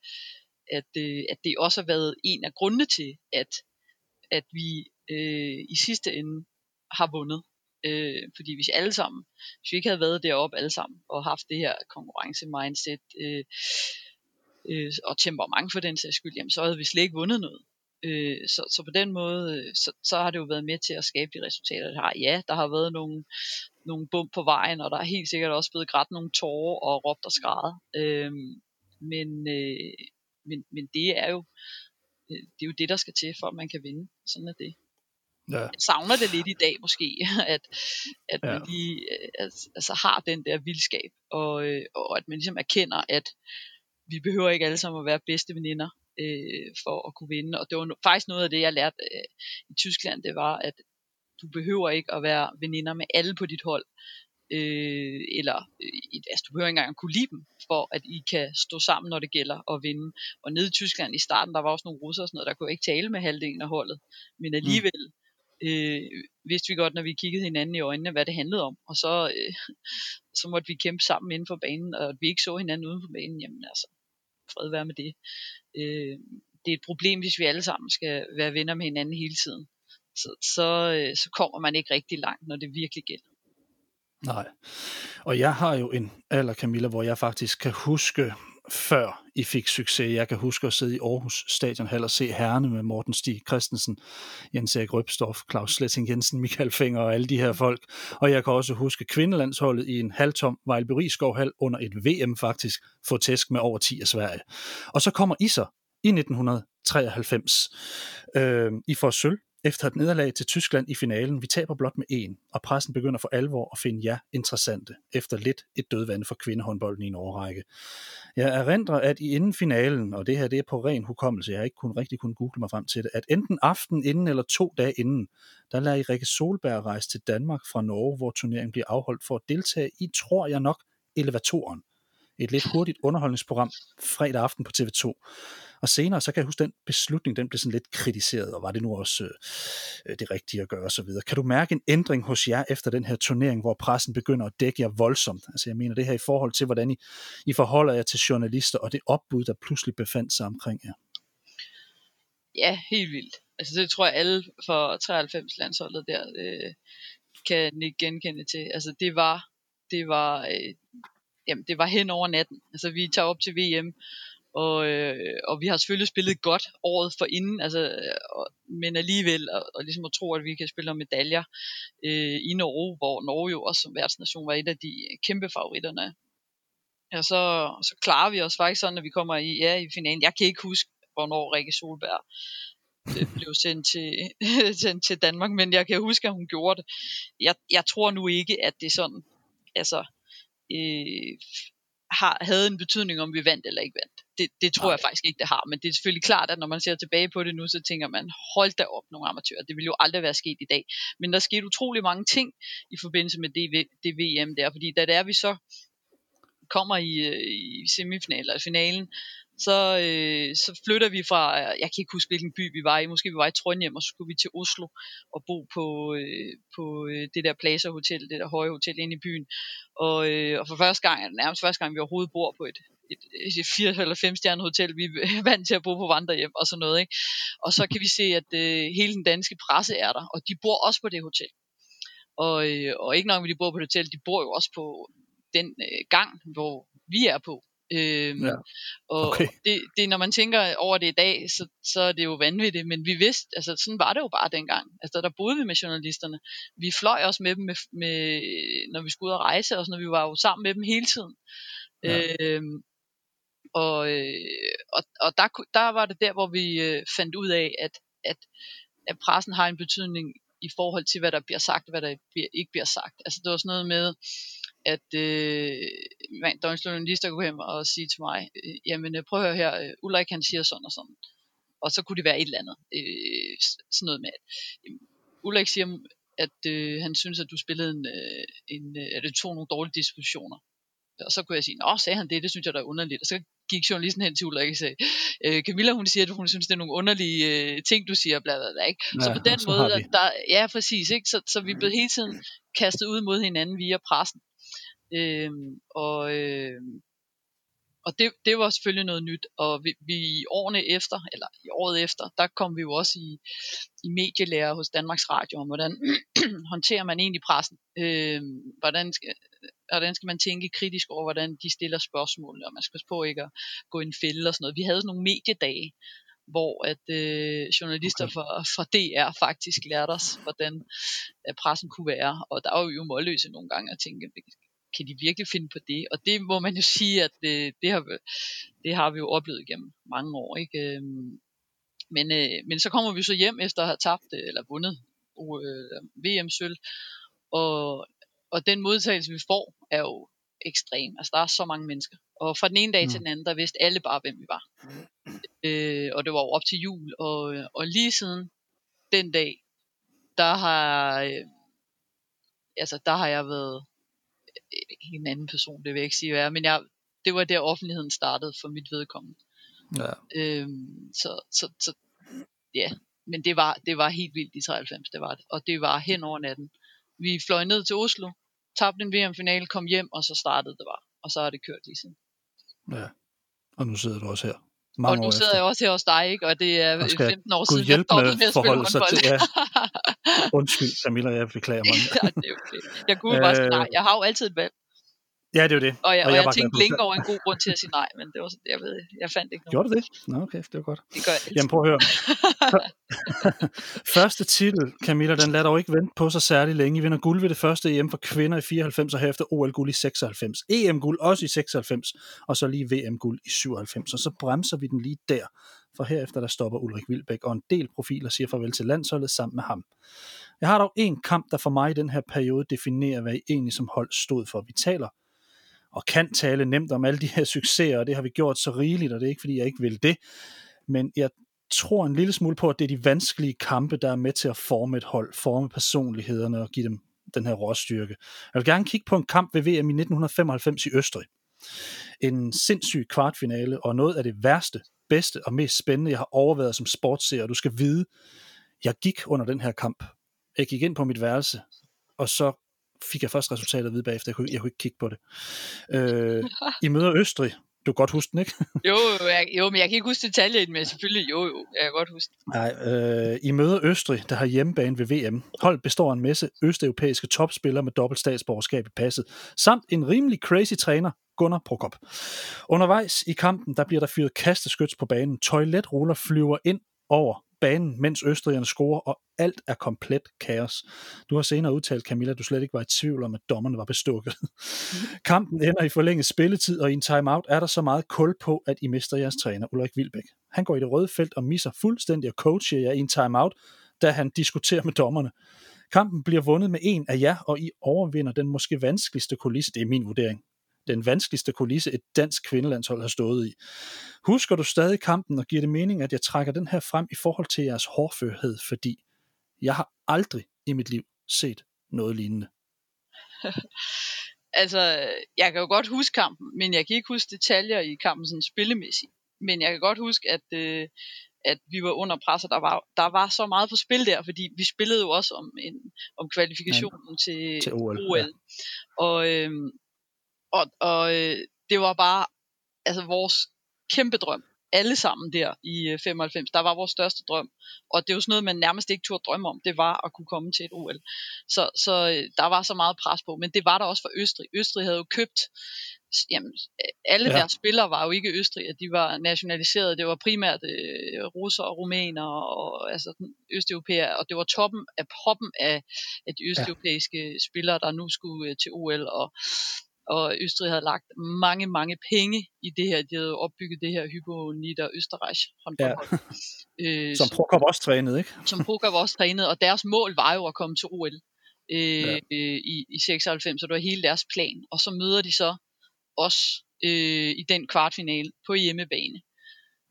at, øh, at det også har været en af grundene til, at, at vi øh, i sidste ende har vundet. Øh, fordi hvis alle sammen, hvis vi ikke havde været deroppe alle sammen, og haft det her konkurrence-mindset, øh, øh, og temperament for den sags skyld, jamen, så havde vi slet ikke vundet noget. Øh, så, så på den måde, øh, så, så har det jo været med til at skabe de resultater, det har. Ja, der har været nogle, nogle bump på vejen, og der er helt sikkert også blevet grædt nogle tårer og råbt og skrædet. Øh, men, øh, men, men det er jo øh, det er jo det, der skal til, for at man kan vinde. Sådan er det. Ja. Jeg savner det lidt i dag måske, <laughs> at, at ja. man lige øh, altså, har den der vildskab, og, øh, og at man ligesom erkender, at vi behøver ikke alle sammen at være bedste veninder øh, for at kunne vinde. Og det var no- faktisk noget af det, jeg lærte øh, i Tyskland, det var, at du behøver ikke at være veninder med alle på dit hold øh, eller øh, altså, du behøver ikke engang at kunne lide dem, for at I kan stå sammen, når det gælder at vinde. Og nede i Tyskland i starten, der var også nogle russere og sådan noget, der kunne ikke tale med halvdelen af holdet, men alligevel mm. øh, vidste vi godt, når vi kiggede hinanden i øjnene, hvad det handlede om, og så, øh, så måtte vi kæmpe sammen inden for banen, og at vi ikke så hinanden uden for banen, jamen altså, fred være med det. Øh, det er et problem, hvis vi alle sammen skal være venner med hinanden hele tiden. Så, så, øh, så kommer man ikke rigtig langt, når det virkelig gælder. Nej. Og jeg har jo en alder, Camilla, hvor jeg faktisk kan huske, før I fik succes. Jeg kan huske at sidde i Aarhus Stadionhal og se herrene med Morten Stig Christensen, Jens Erik Røbstof, Claus Sletting Jensen, Michael Finger og alle de her folk. Og jeg kan også huske kvindelandsholdet i en halvtom Vejlby Hal under et VM faktisk, få tæsk med over 10 af Sverige. Og så kommer I så i 1993. Øh, I får sølv efter et nederlag til Tyskland i finalen. Vi taber blot med en, og pressen begynder for alvor at finde jer interessante, efter lidt et dødvande for kvindehåndbolden i en årrække. Jeg erindrer, at i inden finalen, og det her det er på ren hukommelse, jeg har ikke kun rigtig kunne google mig frem til det, at enten aften inden eller to dage inden, der lader I Rikke Solberg rejse til Danmark fra Norge, hvor turneringen bliver afholdt for at deltage i, tror jeg nok, elevatoren. Et lidt hurtigt underholdningsprogram fredag aften på TV2. Og senere, så kan jeg huske, den beslutning, den blev sådan lidt kritiseret, og var det nu også øh, det rigtige at gøre osv. Kan du mærke en ændring hos jer efter den her turnering, hvor pressen begynder at dække jer voldsomt? Altså jeg mener det her i forhold til, hvordan I, I forholder jer til journalister, og det opbud, der pludselig befandt sig omkring jer. Ja, helt vildt. Altså det tror jeg alle for 93 landsholdet der øh, kan ikke genkende til. Altså det var, det var, øh, jamen, det var hen over natten. Altså vi tager op til VM, Og, øh, og vi har selvfølgelig spillet godt året for inden, altså, og, men alligevel, og, og ligesom at tro, at vi kan spille om medaljer øh, i Norge, hvor Norge jo også som værtsnation var et af de kæmpe favoritterne. Og så, så klarer vi os faktisk sådan, at vi kommer i, ja, i finalen. Jeg kan ikke huske, hvornår Rikke Solberg øh, blev sendt til, <laughs> sendt til Danmark, men jeg kan huske, at hun gjorde det. Jeg, jeg tror nu ikke, at det sådan, altså, øh, har, havde en betydning, om vi vandt eller ikke vandt. Det, det tror Nej. jeg faktisk ikke, det har. Men det er selvfølgelig klart, at når man ser tilbage på det nu, så tænker man, hold da op nogle amatører. Det ville jo aldrig være sket i dag. Men der skete utrolig mange ting i forbindelse med det, det VM der. Fordi da det er, vi så kommer i, øh, i semifinalen eller finalen, så, øh, så flytter vi fra, jeg kan ikke huske hvilken by vi var i, måske vi var i Trondheim, og så skulle vi til Oslo og bo på, øh, på øh, det der Plaza Hotel, det der høje hotel inde i byen. Og, øh, og for første gang, nærmest første gang, vi overhovedet bor på et, et, et 4 eller 5 stjernet hotel, vi er vant til at bo på vandrehjem og sådan noget. Ikke? Og så kan vi se, at øh, hele den danske presse er der, og de bor også på det hotel. Og, øh, og ikke nok med, de bor på det hotel, de bor jo også på den øh, gang, hvor vi er på. Øhm, ja. Og okay. det, det, når man tænker over det i dag, så, så er det jo vanvittigt, men vi vidste, altså sådan var det jo bare dengang. Altså der boede vi med journalisterne. Vi fløj også med dem, med, med, når vi skulle ud og rejse, og sådan, vi var jo sammen med dem hele tiden. Ja. Øhm, og, øh, og, og der, der var det der, hvor vi øh, fandt ud af, at, at, at pressen har en betydning i forhold til, hvad der bliver sagt, og hvad der ikke bliver sagt. Altså det var sådan noget med, at øh, der var en journalist, der kunne hjem og sige til mig, øh, jamen øh, prøv at høre her, øh, Ulrik han siger sådan og sådan. Og så kunne det være et eller andet. Øh, sådan noget med, at øh, Ulrik siger, at øh, han synes, at du spillede en, øh, en øh, at du tog nogle dårlige dispositioner. Og så kunne jeg sige, nå, sagde han det, det synes jeg da er underligt. Og så gik journalisten hen til Ulrik og sagde, øh, Camilla hun siger, at hun synes, det er nogle underlige øh, ting, du siger, bla, bla, bla, ikke? Ja, så på den så måde, der, ja præcis, ikke? Så, så vi blev hele tiden kastet ud mod hinanden via pressen. Øhm, og øh, og det, det var selvfølgelig noget nyt, og vi, vi i årene efter, eller i året efter, der kom vi jo også i, i medielærer hos Danmarks Radio, om hvordan <clears throat> håndterer man egentlig pressen, øh, hvordan, skal, hvordan skal man tænke kritisk over, hvordan de stiller spørgsmål, og man skal passe på ikke at gå i en fælde og sådan noget. Vi havde sådan nogle mediedage, hvor at øh, journalister okay. fra, fra DR faktisk lærte os, hvordan at pressen kunne være, og der var jo målløse nogle gange at tænke, kan de virkelig finde på det? Og det må man jo <laughs> sige, at det, det, har, det har vi jo oplevet gennem mange år. Ikke? Øhm, men, øh, men så kommer vi så hjem efter at have tabt øh, eller vundet øh, VM-sølv, og, og den modtagelse, vi får, er jo ekstrem. Altså, der er så mange mennesker. Og fra den ene dag mm. til den anden, der vidste alle bare, hvem vi var. Øh, og det var jo op til jul, og, og lige siden den dag, der har, øh, altså, der har jeg været en anden person, det vil jeg ikke sige, hvad er, men jeg, det var der offentligheden startede for mit vedkommende. Ja. Øhm, så, så, så, ja, men det var, det var helt vildt i 93, det var det, og det var hen over natten. Vi fløj ned til Oslo, tabte en VM-finale, kom hjem, og så startede det bare, og så har det kørt lige siden. Ja, og nu sidder du også her. Mange og nu sidder efter. jeg også her hos dig, ikke? og det er 15 år siden, jeg stoppede med at spille håndbold. Til, ja. <laughs> Undskyld, Camilla, jeg beklager <laughs> mig. ja, det er okay. Jeg kunne bare sige nej. Jeg har jo altid et valg. Ja, det er jo det. Og jeg, og jeg, og jeg tænkte længe over en god grund til at sige nej, men det var, jeg, ved, jeg fandt ikke noget. Gjorde du det? Nå, okay, det var godt. Det gør jeg Jamen prøv at høre. <laughs> første titel, Camilla, den lader dog ikke vente på sig særlig længe. I vinder guld ved det første EM for kvinder i 94, og herefter OL-guld i 96. EM-guld også i 96, og så lige VM-guld i 97. Og så bremser vi den lige der, for herefter der stopper Ulrik Vilbæk, og en del profiler siger farvel til landsholdet sammen med ham. Jeg har dog en kamp, der for mig i den her periode definerer, hvad I egentlig som hold stod for. Vi taler og kan tale nemt om alle de her succeser, og det har vi gjort så rigeligt, og det er ikke fordi, jeg ikke vil det. Men jeg tror en lille smule på, at det er de vanskelige kampe, der er med til at forme et hold, forme personlighederne og give dem den her råstyrke. Jeg vil gerne kigge på en kamp ved VM i 1995 i Østrig. En sindssyg kvartfinale, og noget af det værste, bedste og mest spændende, jeg har overvejet som sportsseer. Du skal vide, jeg gik under den her kamp. Jeg gik ind på mit værelse, og så fik jeg først resultatet at vide bagefter. Jeg kunne, jeg kunne ikke kigge på det. Øh, <laughs> I møder Østrig. Du kan godt huske den, ikke? <laughs> jo, jeg, jo, men jeg kan ikke huske den, men selvfølgelig, jo, jo, jeg kan godt huske Nej, øh, I møder Østrig, der har hjemmebane ved VM. Hold består af en masse østeuropæiske topspillere med dobbelt statsborgerskab i passet, samt en rimelig crazy træner, Gunnar Prokop. Undervejs i kampen, der bliver der fyret kasteskyts på banen. Toiletruller flyver ind over banen, mens østrigerne scorer, og alt er komplet kaos. Du har senere udtalt, Camilla, at du slet ikke var i tvivl om, at dommerne var bestukket. <laughs> Kampen ender i forlænget spilletid, og i en timeout er der så meget kul på, at I mister jeres træner, Ulrik Vilbæk. Han går i det røde felt og misser fuldstændig at coache jer i en timeout, da han diskuterer med dommerne. Kampen bliver vundet med en af jer, og I overvinder den måske vanskeligste kulisse, det er min vurdering, den vanskeligste kulisse, et dansk kvindelandshold har stået i. Husker du stadig kampen, og giver det mening, at jeg trækker den her frem i forhold til jeres hårdførhed, fordi jeg har aldrig i mit liv set noget lignende. <laughs> altså, jeg kan jo godt huske kampen, men jeg kan ikke huske detaljer i kampen sådan spillemæssigt. Men jeg kan godt huske, at, øh, at vi var under pres, og der var, der var så meget på spil der, fordi vi spillede jo også om, en, om kvalifikationen ja, til, til OL. OL. Ja. Og, øh, og, og øh, det var bare altså vores kæmpe drøm alle sammen der i 95. Øh, der var vores største drøm. Og det jo sådan noget, man nærmest ikke turde drømme om. Det var at kunne komme til et OL. Så, så øh, der var så meget pres på. Men det var der også for Østrig. Østrig havde jo købt jamen, alle ja. deres spillere var jo ikke Østrig, de var nationaliseret. Det var primært øh, russer og rumæner og altså østeuropæere, og det var toppen af poppen af, af de østeuropæiske ja. spillere, der nu skulle øh, til OL. Og og Østrig havde lagt mange, mange penge i det her. De havde opbygget det her Hypo Nieder Österreich håndboldhold. Ja. <laughs> øh, som Prokop også trænede, ikke? Som Prokop også trænede, og deres mål var jo at komme til OL øh, ja. øh, i, i 96, så det var hele deres plan. Og så møder de så os øh, i den kvartfinale på hjemmebane.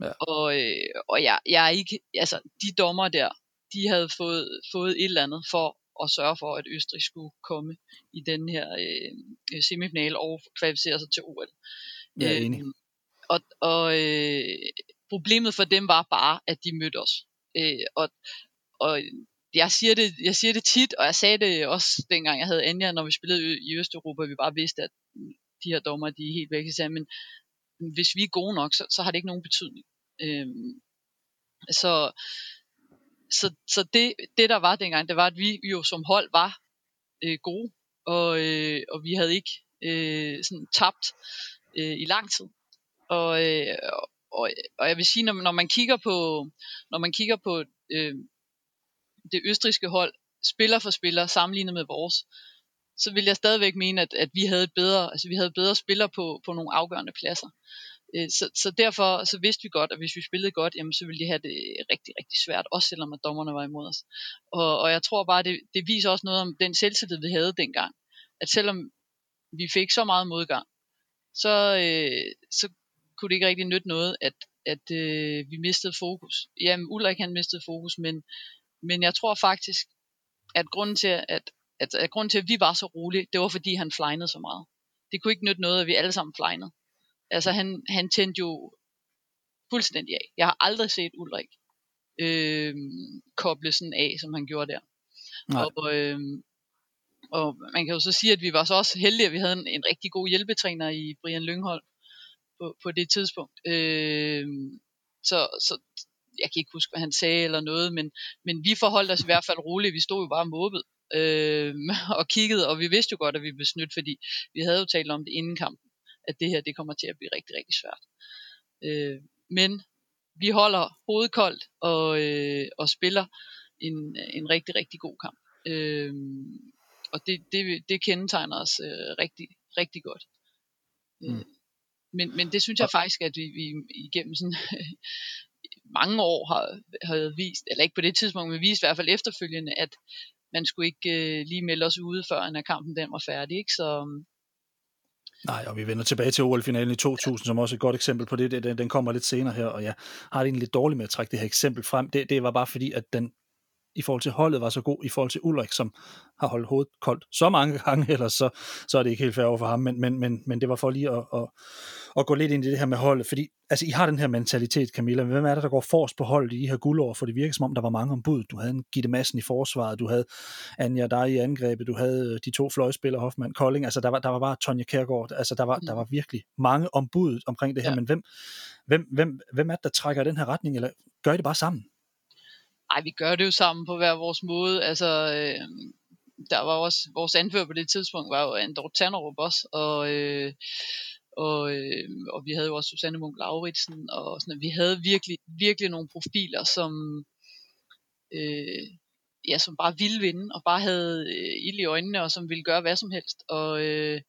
Ja. Og, øh, og jeg, jeg er ikke, altså de dommer der, de havde fået, fået et eller andet for at sørge for, at Østrig skulle komme i den her øh, semifinale og kvalificere sig til OL. Jeg er enig. Øh, og og øh, problemet for dem var bare, at de mødte os. Øh, og, og jeg siger, det, jeg siger det tit, og jeg sagde det også dengang jeg havde Anja, når vi spillede i Østeuropa, vi bare vidste, at de her dommer, de er helt væk. Så men hvis vi er gode nok, så, så har det ikke nogen betydning. Øh, så, så, så det, det der var dengang, det var, at vi jo som hold var øh, gode, og, øh, og vi havde ikke øh, sådan tabt øh, i lang tid. Og, øh, og, og jeg vil sige, når, når man kigger på, når man kigger på øh, det østriske hold, spiller for spiller sammenlignet med vores, så vil jeg stadigvæk mene, at, at vi havde bedre, altså vi havde bedre spillere på, på nogle afgørende pladser. Øh, så, så derfor så vidste vi godt, at hvis vi spillede godt, jamen, så ville de have det rigtig, rigtig svært, også selvom at dommerne var imod os. Og, og jeg tror bare, det, det viser også noget om den selvtillid, vi havde dengang. At selvom vi fik så meget modgang, så, øh, så kunne det ikke rigtig nytte noget, at, at øh, vi mistede fokus. Jamen, Ulrik han mistede fokus, men, men jeg tror faktisk, at grunden til, at, at, at grunden til, at vi var så rolige, det var fordi han flejnede så meget. Det kunne ikke nytte noget, at vi alle sammen flejnede. Altså han, han tændte jo fuldstændig af. Jeg har aldrig set Ulrik øh, koble sådan af, som han gjorde der. Nej. Og, øh, og man kan jo så sige, at vi var så også heldige, at vi havde en, en rigtig god hjælpetræner i Brian Lynghold på, på det tidspunkt. Øh, så, så jeg kan ikke huske, hvad han sagde eller noget, men, men vi forholdt os i hvert fald roligt. Vi stod jo bare måbet øh, <laughs> og kiggede, og vi vidste jo godt, at vi blev snydt, fordi vi havde jo talt om det inden kampen at det her det kommer til at blive rigtig, rigtig svært. Øh, men vi holder hovedet koldt og, øh, og spiller en, en rigtig, rigtig god kamp. Øh, og det, det, det kendetegner os øh, rigtig, rigtig godt. Øh, mm. men, men det synes jeg faktisk, at vi, vi igennem sådan <laughs> mange år har, har vist, eller ikke på det tidspunkt, men vist i hvert fald efterfølgende, at man skulle ikke øh, lige melde os ude, før en kampen den var færdig. Ikke? Så, Nej, og vi vender tilbage til OL-finalen i 2000, som også er et godt eksempel på det. Den, den kommer lidt senere her, og jeg har det egentlig lidt dårligt med at trække det her eksempel frem. Det, det var bare fordi, at den i forhold til holdet var så god, i forhold til Ulrik, som har holdt hovedet koldt så mange <laughs> gange, ellers så, så er det ikke helt fair over for ham, men, men, men, men det var for lige at, at, at gå lidt ind i det her med holdet, fordi altså, I har den her mentalitet, Camilla, hvem er det, der går forrest på holdet i de her guldår, for det virker som om, der var mange ombud. Du havde en Gitte Madsen i forsvaret, du havde Anja dig i angrebet, du havde øh, de to fløjspillere, Hoffmann, Kolding, altså der var, der var bare Tonja Kærgaard, altså der var, der var virkelig mange ombud omkring det her, ja. men hvem, hvem, hvem, hvem er det, der trækker den her retning, eller gør I det bare sammen? Ej, vi gør det jo sammen på hver vores måde. Altså, øh, der var også, vores anfører på det tidspunkt var jo Andor Tannerup også, og, øh, og, øh, og vi havde jo også Susanne Munk Lauritsen, og sådan, vi havde virkelig, virkelig nogle profiler, som, øh, ja, som bare ville vinde, og bare havde øh, ild i øjnene, og som ville gøre hvad som helst. Og, øh,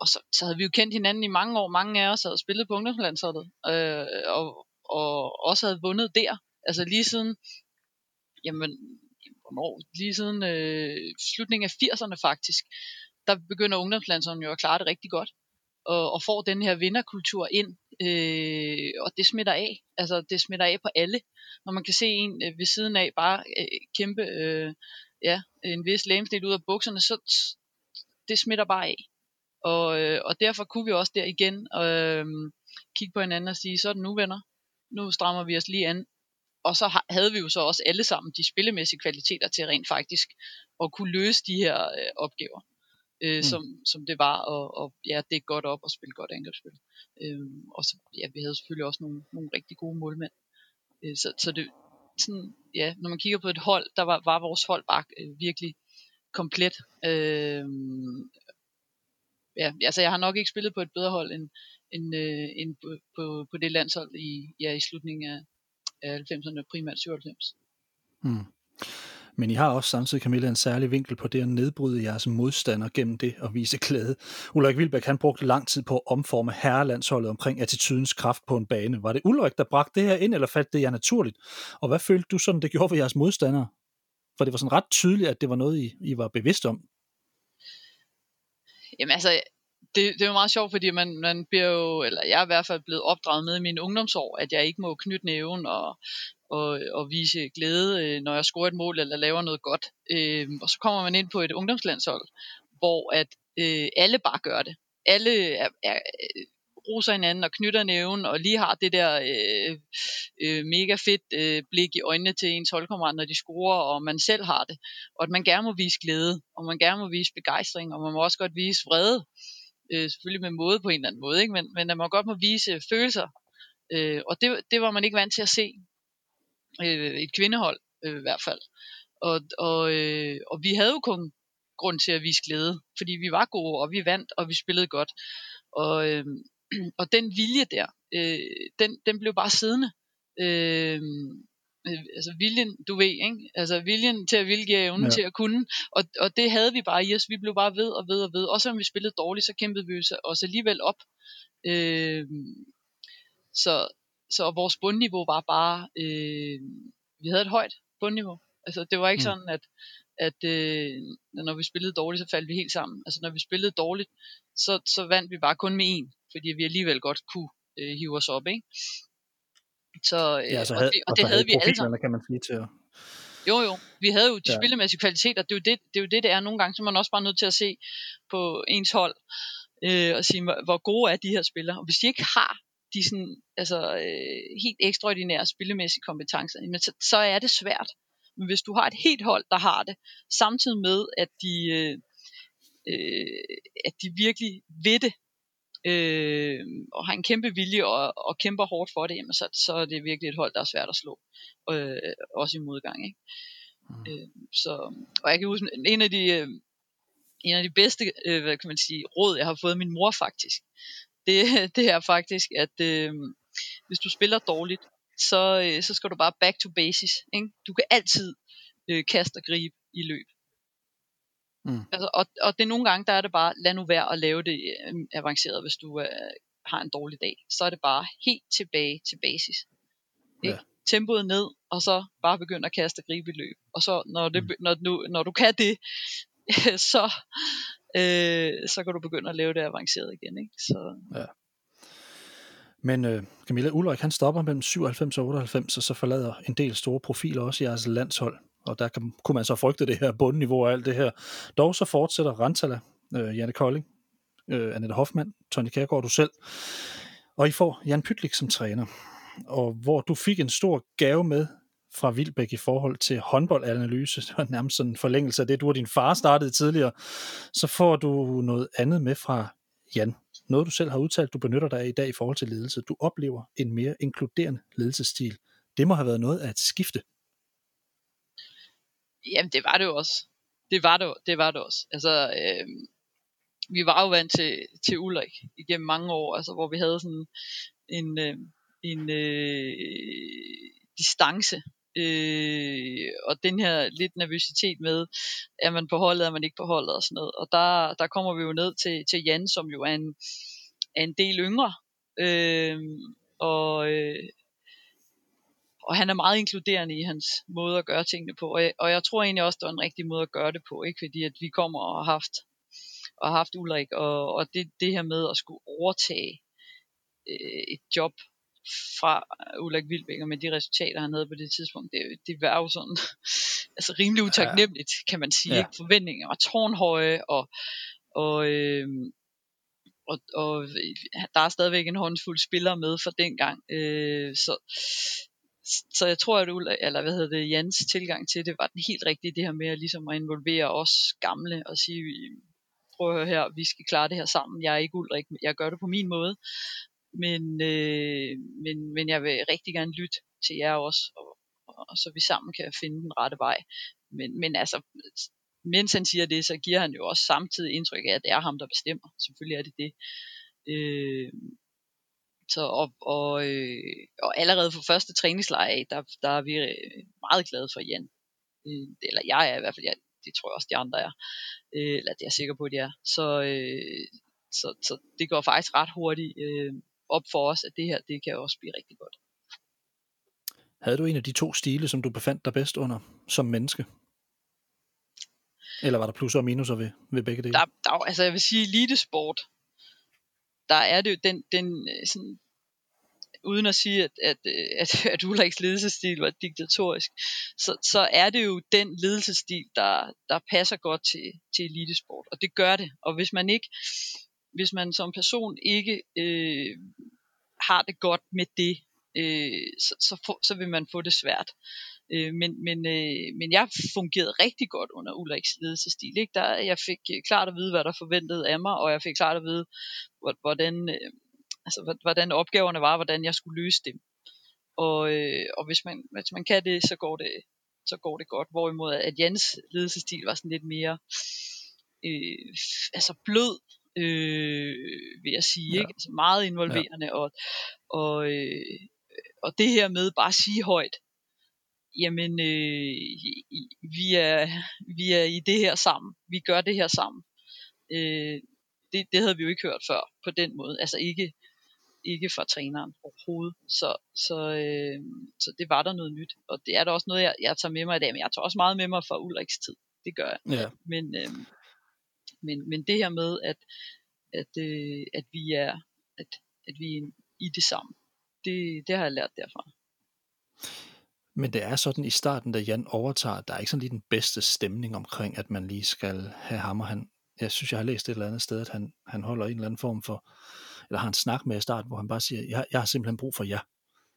og så, så havde vi jo kendt hinanden i mange år. Mange af os havde spillet på ungdomslandsholdet, øh, og, og også havde vundet der. Altså lige siden, jamen, hvornår? Lige siden øh, slutningen af 80'erne faktisk, der begynder ungdomslandsholdet jo at klare det rigtig godt og, og får den her vinderkultur ind, øh, og det smitter af. Altså det smitter af på alle. Når man kan se en øh, ved siden af bare øh, kæmpe øh, ja, en vis lægemsnit ud af bukserne, så det smitter bare af. Og, øh, og derfor kunne vi også der igen øh, kigge på hinanden og sige, så er det nu venner. Nu strammer vi os lige an. Og så havde vi jo så også alle sammen de spillemæssige kvaliteter til rent faktisk at kunne løse de her øh, opgaver øh, mm. som, som det var, og, og ja, det er godt op og spille godt angrebsspil. Øh, og så, ja, vi havde selvfølgelig også nogle, nogle rigtig gode målmænd. Øh, så, så det, sådan, ja, når man kigger på et hold, der var, var vores hold bare øh, virkelig komplet. Øh, ja, altså jeg har nok ikke spillet på et bedre hold end, end, øh, end på, på, på det landshold i, ja, i slutningen af, af 90'erne, primært 97. Mm. Men I har også samtidig, Camilla, en særlig vinkel på det at nedbryde jeres modstander gennem det at vise glæde. Ulrik Vilbæk, han brugte lang tid på at omforme herrelandsholdet omkring attitydens kraft på en bane. Var det Ulrik, der bragte det her ind, eller faldt det jer naturligt? Og hvad følte du sådan, det gjorde for jeres modstandere? For det var sådan ret tydeligt, at det var noget, I, I var bevidst om. Jamen altså, det, det er jo meget sjovt, fordi man, man bliver jo, eller jeg er i hvert fald blevet opdraget med i mine ungdomsår, at jeg ikke må knytte næven og, og, og vise glæde, øh, når jeg scorer et mål eller laver noget godt. Øh, og så kommer man ind på et ungdomslandshold, hvor at øh, alle bare gør det. Alle er, er, roser hinanden og knytter næven og lige har det der øh, øh, mega fedt øh, blik i øjnene til ens holdkammerat, når de scorer, og man selv har det. Og at man gerne må vise glæde, og man gerne må vise begejstring, og man må også godt vise vrede. Øh, selvfølgelig med måde på en eller anden måde, ikke? Men, men at man godt må vise følelser. Øh, og det, det var man ikke vant til at se øh, et kvindehold øh, i hvert fald. Og, og, øh, og vi havde jo kun grund til at vise glæde, fordi vi var gode, og vi vandt, og vi spillede godt. Og, øh, og den vilje der, øh, den, den blev bare siddende. Øh, altså viljen, du ved, ikke? Altså viljen til at vilje evnen ja. til at kunne. Og, og det havde vi bare i os. Vi blev bare ved og ved og ved. Også om vi spillede dårligt, så kæmpede vi os alligevel op. Øh, så, så vores bundniveau var bare, øh, vi havde et højt bundniveau. Altså det var ikke mm. sådan, at, at øh, når vi spillede dårligt, så faldt vi helt sammen. Altså når vi spillede dårligt, så, så vandt vi bare kun med en, fordi vi alligevel godt kunne øh, hive os op, ikke? Så, øh, ja, så havde, og det, og, og det havde vi alle sammen. kan man sige til at... Jo, jo. Vi havde jo de ja. spillemæssige kvaliteter. Det er, jo det, det er jo det, det er nogle gange, så man også bare nødt til at se på ens hold øh, og sige, hvor gode er de her spillere. Og hvis de ikke har de sådan, altså, øh, helt ekstraordinære spillemæssige kompetencer, men så, så er det svært. Men hvis du har et helt hold, der har det, samtidig med, at de, øh, øh, at de virkelig ved det, øh, og har en kæmpe vilje og, og kæmper hårdt for det, jamen så, så er det virkelig et hold, der er svært at slå, øh, også i modgang. Ikke? Mm. Øh, så, og jeg kan huske, en af de, øh, en af de bedste øh, hvad kan man sige, råd, jeg har fået min mor faktisk, det, <laughs> det er faktisk, at øh, hvis du spiller dårligt, så, øh, så skal du bare back to basis. Ikke? Du kan altid øh, kaste og gribe i løb. Mm. Altså, og, og det er nogle gange, der er det bare, lad nu være at lave det øh, avanceret, hvis du øh, har en dårlig dag. Så er det bare helt tilbage til basis. Ikke? Ja. Tempoet ned, og så bare begynde at kaste og gribe i løb. Og så når, det, mm. når, nu, når du kan det, <laughs> så, øh, så kan du begynde at lave det avanceret igen. Ikke? Så, ja. Men øh, Camilla Ulrik, han stopper mellem 97 og 98, og så forlader en del store profiler også i jeres landshold. Og der kan, kunne man så frygte det her bundniveau og alt det her. Dog så fortsætter Rantala, øh, Janne Kolding, øh, Annette Hoffmann, Tony Kærgaard, du selv. Og I får Jan Pytlik som træner. Og hvor du fik en stor gave med fra Vilbæk i forhold til håndboldanalyse, det var nærmest sådan en forlængelse af det, du og din far startede tidligere, så får du noget andet med fra Jan. Noget du selv har udtalt, du benytter dig af i dag i forhold til ledelse. Du oplever en mere inkluderende ledelsesstil. Det må have været noget af et skifte. Jamen det var det jo også. Det var det, det, var det også. Altså, øh, vi var jo vant til, til Ulrik igennem mange år, altså hvor vi havde sådan en, øh, en øh, distance øh, og den her lidt nervøsitet med, er man på holdet, er man ikke på holdet og sådan noget. Og der, der kommer vi jo ned til, til Jan, som jo er en, er en del yngre, øh, og, øh, og han er meget inkluderende i hans måde at gøre tingene på, og jeg, og jeg tror egentlig også, det var en rigtig måde at gøre det på, ikke fordi at vi kommer og har haft, og har haft Ulrik, og, og det, det her med at skulle overtage øh, et job fra Ulrik Vilbæk, og med de resultater, han havde på det tidspunkt, det, det var jo sådan, <laughs> altså rimelig utaknemmeligt, kan man sige. Ja. Ikke? Forventninger var tårnhøje, og, og, øh, og, og der er stadigvæk en håndfuld spillere med fra dengang. Øh, så, så jeg tror, at Ulla, eller hvad hedder det, Jans tilgang til det var den helt rigtige, det her med at, ligesom at involvere os gamle og sige, prøv at høre her, vi skal klare det her sammen. Jeg er ikke Ulrik, jeg gør det på min måde. Men, øh, men, men jeg vil rigtig gerne lytte til jer også, og, og, så vi sammen kan finde den rette vej. Men, men altså, mens han siger det, så giver han jo også samtidig indtryk af, at det er ham, der bestemmer. Selvfølgelig er det det. Øh, så og, og, øh, og allerede for første træningslejr der, der er vi øh, meget glade for Jan. Øh, eller jeg er i hvert fald, jeg, det tror jeg også de andre er. Øh, eller det er jeg sikker på, at de er. Så, øh, så, så det går faktisk ret hurtigt øh, op for os, at det her, det kan også blive rigtig godt. Havde du en af de to stile, som du befandt dig bedst under som menneske? Eller var der plusser og minuser ved, ved begge dele? Der, der, altså jeg vil sige, elitesport, der er det jo den, den øh, sådan, uden at sige, at, at, øh, at, at Ulriks ledelsesstil var diktatorisk, så, så er det jo den ledelsesstil, der, der passer godt til, til elitesport. Og det gør det. Og hvis man ikke, hvis man som person ikke øh, har det godt med det, øh, så, så, få, så vil man få det svært. Øh, men, men, øh, men jeg fungerede rigtig godt under Ulriks ledelsestil. Ikke? Der, jeg fik øh, klart at vide, hvad der forventede af mig, og jeg fik klart at vide, hvordan, øh, altså, hvordan opgaverne var, hvordan jeg skulle løse dem. Og, øh, og hvis, man, hvis man kan det, så går det, så går det godt. Hvorimod at Jens ledelsestil var sådan lidt mere øh, altså blød, øh, vil jeg sige. Ja. Ikke? Altså meget involverende. Ja. Og, og, øh, og det her med bare at sige højt, jamen øh, vi, er, vi er i det her sammen, vi gør det her sammen. Øh, det, det havde vi jo ikke hørt før på den måde, altså ikke, ikke fra træneren overhovedet. Så, så, øh, så det var der noget nyt, og det er da også noget, jeg, jeg tager med mig i dag, men jeg tager også meget med mig fra Ulriks tid, det gør jeg. Ja. Men, øh, men, men det her med, at, at, øh, at vi er at, at vi er i det samme, det, det har jeg lært derfra. Men det er sådan i starten, da Jan overtager, der er ikke sådan lige den bedste stemning omkring, at man lige skal have ham, og han, jeg synes, jeg har læst et eller andet sted, at han, han holder en eller anden form for, eller har en snak med i starten, hvor han bare siger, jeg, jeg har simpelthen brug for jer.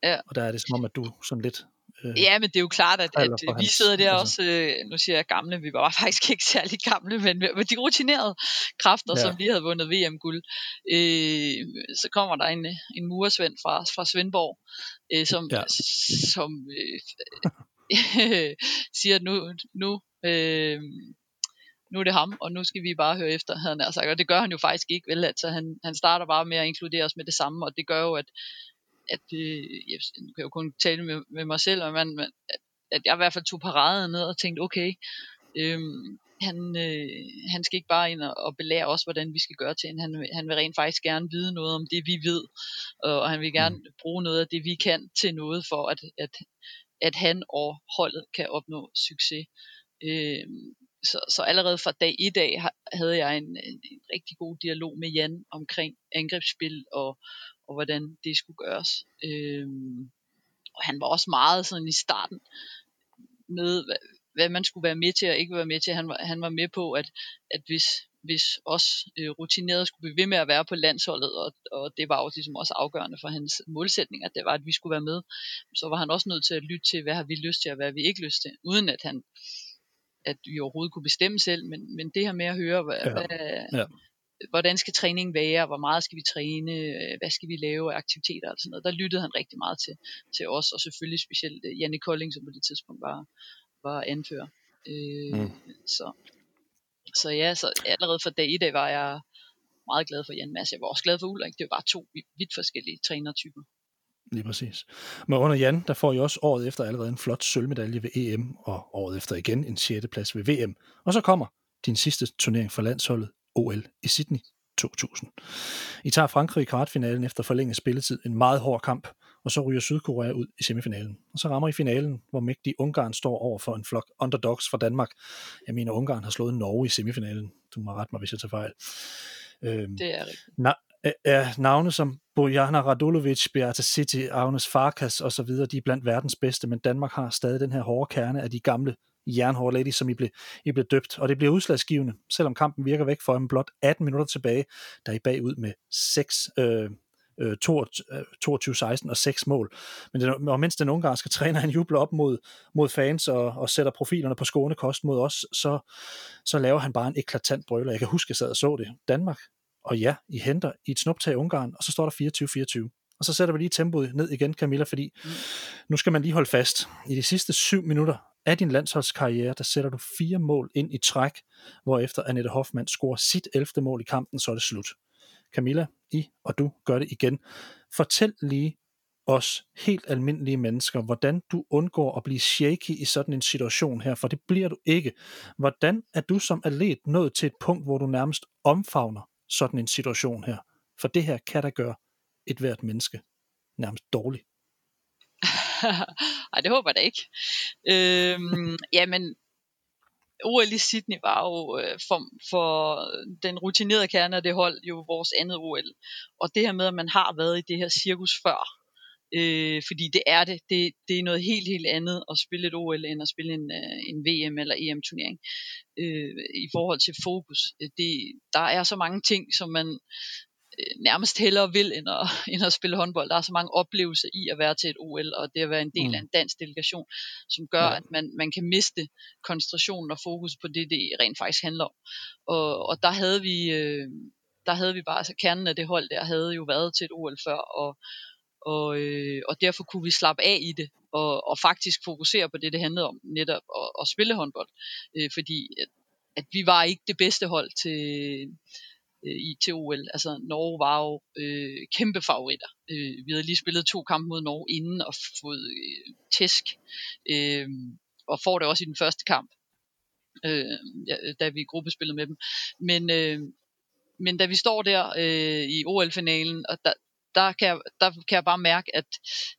Ja. Og der er det som om, at du sådan lidt Øh, ja, men det er jo klart, at, at vi sidder der altså. også, øh, nu siger jeg gamle, vi var <laughs> faktisk ikke særlig gamle, men med de rutinerede kræfter, ja. som lige havde vundet VM-guld. Øh, så kommer der en, en muresvend fra, fra Svendborg, øh, som, ja. som øh, <laughs> siger, at nu, nu, øh, nu er det ham, og nu skal vi bare høre efter, havde han sagt. Og det gør han jo faktisk ikke, vel? Altså, han, han starter bare med at inkludere os med det samme, og det gør jo, at, at øh, jeg kan jo kun tale med, med mig selv, og man, man, at, at jeg i hvert fald tog paraden ned og tænkte, okay, øhm, han, øh, han skal ikke bare ind og, og belære os, hvordan vi skal gøre ting. Han, han vil rent faktisk gerne vide noget om det, vi ved, og, og han vil gerne mm. bruge noget af det, vi kan til noget for, at, at, at han og holdet kan opnå succes. Øhm, så, så allerede fra dag i dag havde jeg en, en, en rigtig god dialog med Jan omkring angrebsspil og, og hvordan det skulle gøres. Øhm, og han var også meget sådan i starten med, hvad, hvad man skulle være med til og ikke være med til. Han var, han var med på, at, at hvis, hvis os øh, rutinerede skulle blive ved med at være på landsholdet, og, og det var jo ligesom også afgørende for hans målsætning, at det var, at vi skulle være med, så var han også nødt til at lytte til, hvad har vi lyst til, og hvad har vi ikke lyst til, uden at han at vi overhovedet kunne bestemme selv, men, men det her med at høre, hvad, ja. hvad, ja hvordan skal træningen være, hvor meget skal vi træne, øh, hvad skal vi lave af aktiviteter og sådan noget. Der lyttede han rigtig meget til, til os, og selvfølgelig specielt øh, Janne Kolding, som på det tidspunkt var, var anfører. Øh, mm. Så så ja, så allerede fra dag i dag var jeg meget glad for Jan Mads. Jeg var også glad for Ulrik. Det var bare to vidt forskellige trænertyper. Lige præcis. Men under Jan, der får I også året efter allerede en flot sølvmedalje ved EM, og året efter igen en 6. plads ved VM. Og så kommer din sidste turnering for landsholdet, OL i Sydney 2000. I tager Frankrig i kvartfinalen efter forlænget spilletid, en meget hård kamp, og så ryger Sydkorea ud i semifinalen. Og så rammer I finalen, hvor mægtig Ungarn står over for en flok underdogs fra Danmark. Jeg mener, Ungarn har slået Norge i semifinalen. Du må rette mig, hvis jeg tager fejl. Øhm, det er rigtigt. Na- er navne som Bojana Radulovic, Beata City, Agnes Farkas osv., de er blandt verdens bedste, men Danmark har stadig den her hårde kerne af de gamle jernhårde ladies, som I blev, I blev døbt. Og det bliver udslagsgivende, selvom kampen virker væk for dem blot 18 minutter tilbage, der er I bagud med 6, øh, 22-16 og 6 mål. Men det, og mens den ungarske <laughs> træner han jubler op mod, mod fans og, og sætter profilerne på skånekost mod os, så, så laver han bare en eklatant brøler. Jeg kan huske, at jeg sad og så det. Danmark, og ja, I henter i et snuptag Ungarn, og så står der 24-24. Og så sætter vi lige tempoet ned igen, Camilla, fordi mm. nu skal man lige holde fast. I de sidste syv minutter af din landsholdskarriere, der sætter du fire mål ind i træk, hvorefter Annette Hoffmann scorer sit 11. mål i kampen, så er det slut. Camilla, I og du gør det igen. Fortæl lige os helt almindelige mennesker, hvordan du undgår at blive shaky i sådan en situation her, for det bliver du ikke. Hvordan er du som atlet nået til et punkt, hvor du nærmest omfavner sådan en situation her? For det her kan da gøre et hvert menneske nærmest dårligt. Ej, det håber jeg da ikke. Øhm, jamen, OL i Sydney var jo øh, for, for den rutinerede kerne af det hold jo vores andet OL. Og det her med, at man har været i det her cirkus før, øh, fordi det er det. det. Det er noget helt, helt andet at spille et OL, end at spille en, øh, en VM eller EM-turnering. Øh, I forhold til fokus. Det, der er så mange ting, som man nærmest hellere vil, end at, <laughs> end at spille håndbold. Der er så mange oplevelser i at være til et OL, og det at være en del mm. af en dansk delegation, som gør, ja. at man, man kan miste koncentrationen og fokus på det, det rent faktisk handler om. Og, og der havde vi... Øh, der havde vi bare, altså kernen af det hold der havde jo været til et OL før, og, og, øh, og derfor kunne vi slappe af i det, og, og faktisk fokusere på det, det handlede om, netop at, at spille håndbold. Øh, fordi at, at vi var ikke det bedste hold til, øh, i til OL. Altså Norge var jo øh, kæmpe favoritter. Øh, vi havde lige spillet to kampe mod Norge inden og fået øh, tæsk. Øh, og får det også i den første kamp, øh, ja, da vi gruppespillede med dem. Men, øh, men da vi står der øh, i OL-finalen, og der, der, kan jeg, der kan jeg bare mærke, at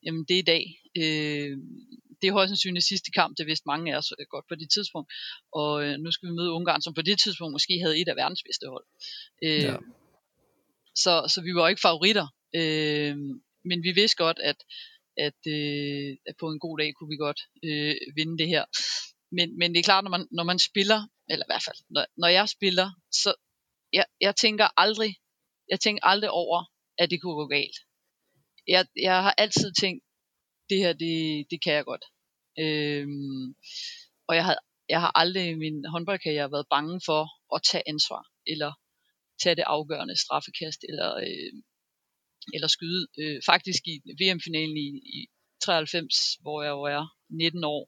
jamen, det er i dag. Øh, det er højst sandsynligt sidste kamp, det vidste mange af os øh, godt på det tidspunkt. Og øh, nu skal vi møde Ungarn, som på det tidspunkt måske havde et af verdens bedste hold. Øh, ja. så, så vi var ikke favoritter. Øh, men vi vidste godt, at, at, øh, at på en god dag kunne vi godt øh, vinde det her. Men, men det er klart, når man, når man spiller, eller i hvert fald, når, når jeg spiller, så jeg, jeg tænker aldrig, jeg tænker aldrig over, at det kunne gå galt. Jeg, jeg har altid tænkt, det her, det, det kan jeg godt. Øhm, og jeg har, jeg har aldrig i min håndboldkarriere været bange for at tage ansvar, eller tage det afgørende straffekast, eller, øh, eller skyde. Øh, faktisk i VM-finalen i, i 93, hvor jeg jo er 19 år,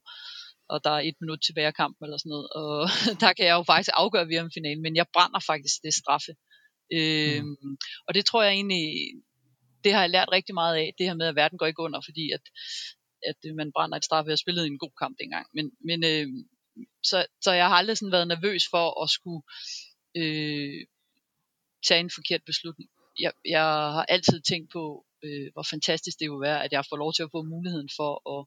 og der er et minut tilbage af kampen eller sådan noget, og <laughs> der kan jeg jo faktisk afgøre VM-finalen, men jeg brænder faktisk det straffe. Øhm, mm. Og det tror jeg egentlig, det har jeg lært rigtig meget af, det her med, at verden går ikke under, fordi at, at øh, man brænder et straf. Jeg spillede en god kamp dengang. Men, men øh, så, så jeg har aldrig sådan været nervøs for at skulle øh, tage en forkert beslutning. Jeg, jeg har altid tænkt på, øh, hvor fantastisk det ville være, at jeg får lov til at få muligheden for at,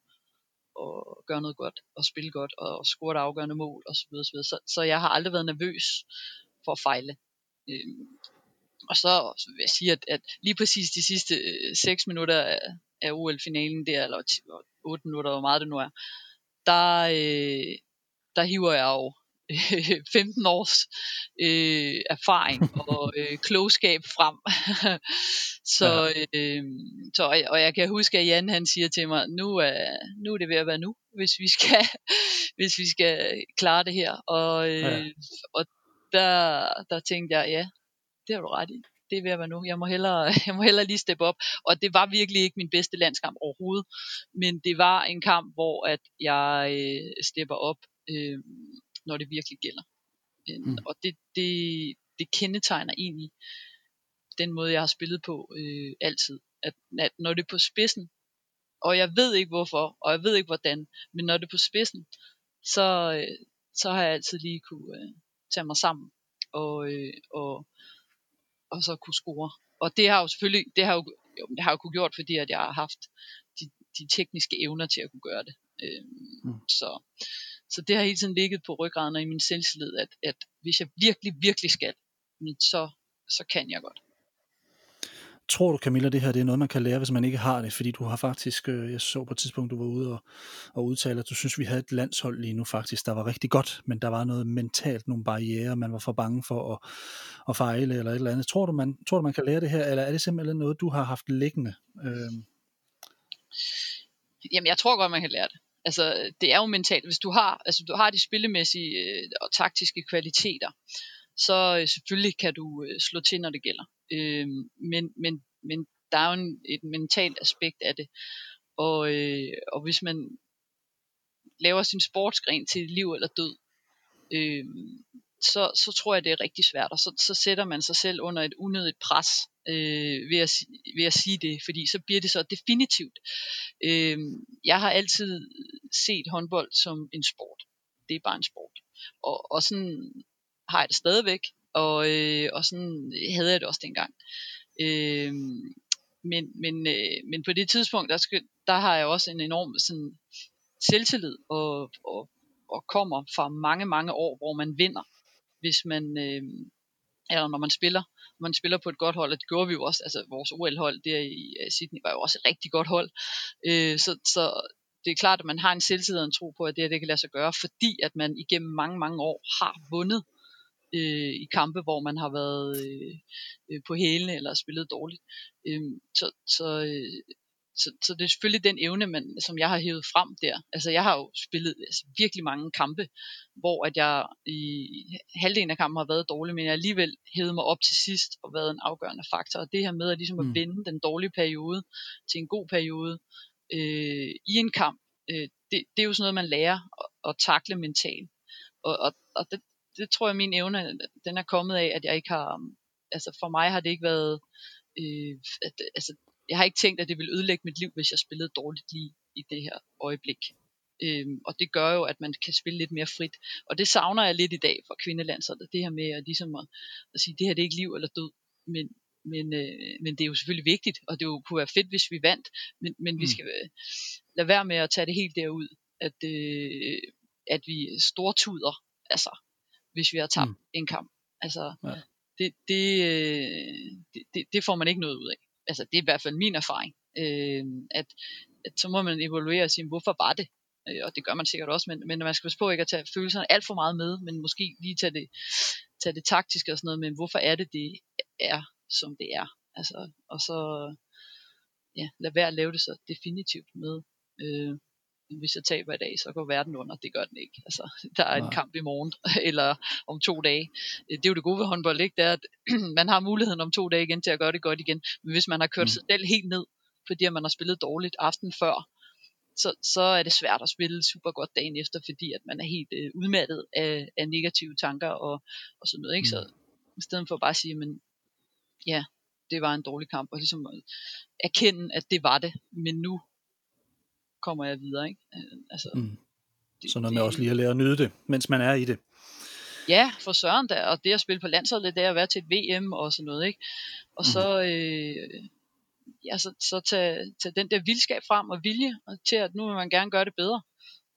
at gøre noget godt, og spille godt, og score et afgørende mål, osv. Så, så, så jeg har aldrig været nervøs for at fejle. Øh, og så vil jeg sige, at, at lige præcis de sidste øh, 6 minutter af, af OL-finalen der, eller 8 minutter, hvor meget det nu er, der, øh, der hiver jeg jo <laughs> 15 års øh, erfaring og øh, klogskab frem. <laughs> så, øh, så og jeg kan huske, at Jan han siger til mig, nu er, nu er det ved at være nu, hvis vi skal, <laughs> hvis vi skal klare det her. Og, øh, ja. og der, der tænkte jeg, ja, det har du ret i. Det er ved at være nu. Jeg må, hellere, <laughs> jeg må hellere lige steppe op. Og det var virkelig ikke min bedste landskamp overhovedet. Men det var en kamp, hvor at jeg øh, stepper op, øh, når det virkelig gælder. Mm. Og det, det, det kendetegner egentlig den måde, jeg har spillet på øh, altid. At, at når det er på spidsen, og jeg ved ikke hvorfor, og jeg ved ikke hvordan, men når det er på spidsen, så, øh, så har jeg altid lige kunne øh, tage mig sammen og, øh, og, og så kunne score. Og det har jo selvfølgelig, det har jo, jo, det har jo kunne gjort, fordi at jeg har haft de, de tekniske evner til at kunne gøre det. Øh, mm. så, så det har hele tiden ligget på ryggraden og i min selvtillid, at, at hvis jeg virkelig, virkelig skal, så, så kan jeg godt. Tror du, Camilla, det her det er noget, man kan lære, hvis man ikke har det? Fordi du har faktisk, øh, jeg så på et tidspunkt, du var ude og, og udtale, at du synes, vi havde et landshold lige nu faktisk, der var rigtig godt, men der var noget mentalt, nogle barriere, man var for bange for at, at fejle eller et eller andet. Tror du, man, tror du, man kan lære det her, eller er det simpelthen noget, du har haft liggende? Øh... Jamen, jeg tror godt, man kan lære det. Altså, det er jo mentalt. Hvis du har, altså, du har de spillemæssige øh, og taktiske kvaliteter, så øh, selvfølgelig kan du slå til, når det gælder. Øh, men, men, men der er jo en, et mentalt aspekt af det. Og, øh, og hvis man laver sin sportsgren til liv eller død, øh, så, så tror jeg, det er rigtig svært. Og så, så sætter man sig selv under et unødigt pres øh, ved, at, ved at sige det, fordi så bliver det så definitivt. Øh, jeg har altid set håndbold som en sport. Det er bare en sport. Og, og sådan har jeg det stadigvæk, og, øh, og sådan havde jeg det også dengang. Øh, men, men, øh, men på det tidspunkt, der, skal, der har jeg også en enorm sådan, selvtillid, og, og, og kommer fra mange, mange år, hvor man vinder, hvis man, øh, eller når man spiller, man spiller på et godt hold, og det gjorde vi jo også, altså vores OL-hold der i Sydney var jo også et rigtig godt hold, øh, så, så det er klart, at man har en selvtillid og en tro på, at det her det kan lade sig gøre, fordi at man igennem mange, mange år har vundet øh, i kampe, hvor man har været øh, øh, på hælene eller spillet dårligt. Øh, så, så, øh, så, så det er selvfølgelig den evne, man, som jeg har hævet frem der. Altså jeg har jo spillet altså, virkelig mange kampe, hvor at jeg i halvdelen af kampen har været dårlig, men jeg alligevel hævet mig op til sidst og været en afgørende faktor. Og det her med at, ligesom at mm. vende den dårlige periode til en god periode øh, i en kamp, øh, det, det er jo sådan noget, man lærer at, at takle mentalt. Og, og, og det, det tror jeg, min evne, den er kommet af, at jeg ikke har, altså for mig har det ikke været, øh, at, altså jeg har ikke tænkt, at det ville ødelægge mit liv, hvis jeg spillede dårligt lige i det her øjeblik. Øhm, og det gør jo, at man kan spille lidt mere frit. Og det savner jeg lidt i dag fra kvindelandsholdet. Det her med at, ligesom at, at sige, det her det er ikke liv eller død. Men, men, øh, men det er jo selvfølgelig vigtigt, og det jo kunne være fedt, hvis vi vandt. Men, men mm. vi skal øh, lade være med at tage det helt derud, at, øh, at vi stortuder. Altså, hvis vi har tabt mm. en kamp. Altså, ja. det, det, øh, det, det, det får man ikke noget ud af. Altså, det er i hvert fald min erfaring. Øh, at, at så må man evaluere og sige, hvorfor var det? Øh, og det gør man sikkert også, men, men man skal passe på ikke at tage følelserne alt for meget med, men måske lige tage det, tage det taktiske og sådan noget, men hvorfor er det, det er, som det er? Altså, og så ja, lad være at lave det så definitivt med, øh, hvis jeg taber i dag, så går verden under. Det gør den ikke. Altså, der er en kamp i morgen, <laughs> eller om to dage. Det er jo det gode ved håndbold, ikke? Det er, at <clears throat> man har muligheden om to dage igen til at gøre det godt igen. Men hvis man har kørt mm. sig selv helt ned, fordi man har spillet dårligt aften før, så, så er det svært at spille super godt dagen efter, fordi at man er helt øh, udmattet af, af negative tanker og, og sådan noget. Ikke? Mm. Så i stedet for bare at sige, men ja, det var en dårlig kamp, og ligesom erkende, at det var det, men nu kommer jeg videre. Ikke? Øh, altså, mm. det, så noget med det, også lige at lære at nyde det, mens man er i det. Ja, for søren da, og det at spille på landsholdet, det er at være til et VM og sådan noget, ikke? Og mm. så, øh, ja, så, så tage, tage den der vildskab frem og vilje til, at nu vil man gerne gøre det bedre.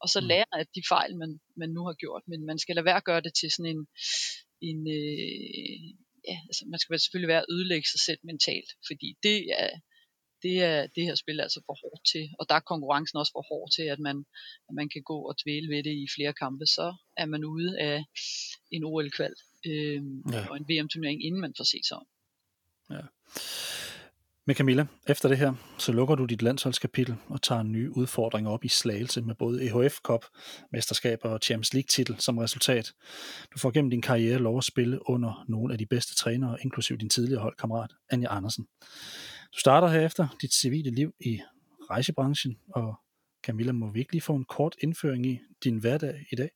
Og så mm. lære af de fejl, man, man nu har gjort. Men man skal lade være at gøre det til sådan en, en øh, ja, altså man skal selvfølgelig være at ødelægge sig selv mentalt, fordi det er, det er det her spil altså for hårdt til, og der er konkurrencen også for hård til, at man, at man kan gå og dvæle ved det i flere kampe, så er man ude af en OL-kval øh, ja. og en VM-turnering, inden man får set sig om. Ja. Men Camilla, efter det her, så lukker du dit landsholdskapitel og tager nye udfordringer op i slagelse med både EHF Cup, mesterskaber og Champions League titel som resultat. Du får gennem din karriere lov at spille under nogle af de bedste trænere, inklusive din tidligere holdkammerat Anja Andersen. Du starter herefter dit civile liv i rejsebranchen, og Camilla, må vi ikke lige få en kort indføring i din hverdag i dag?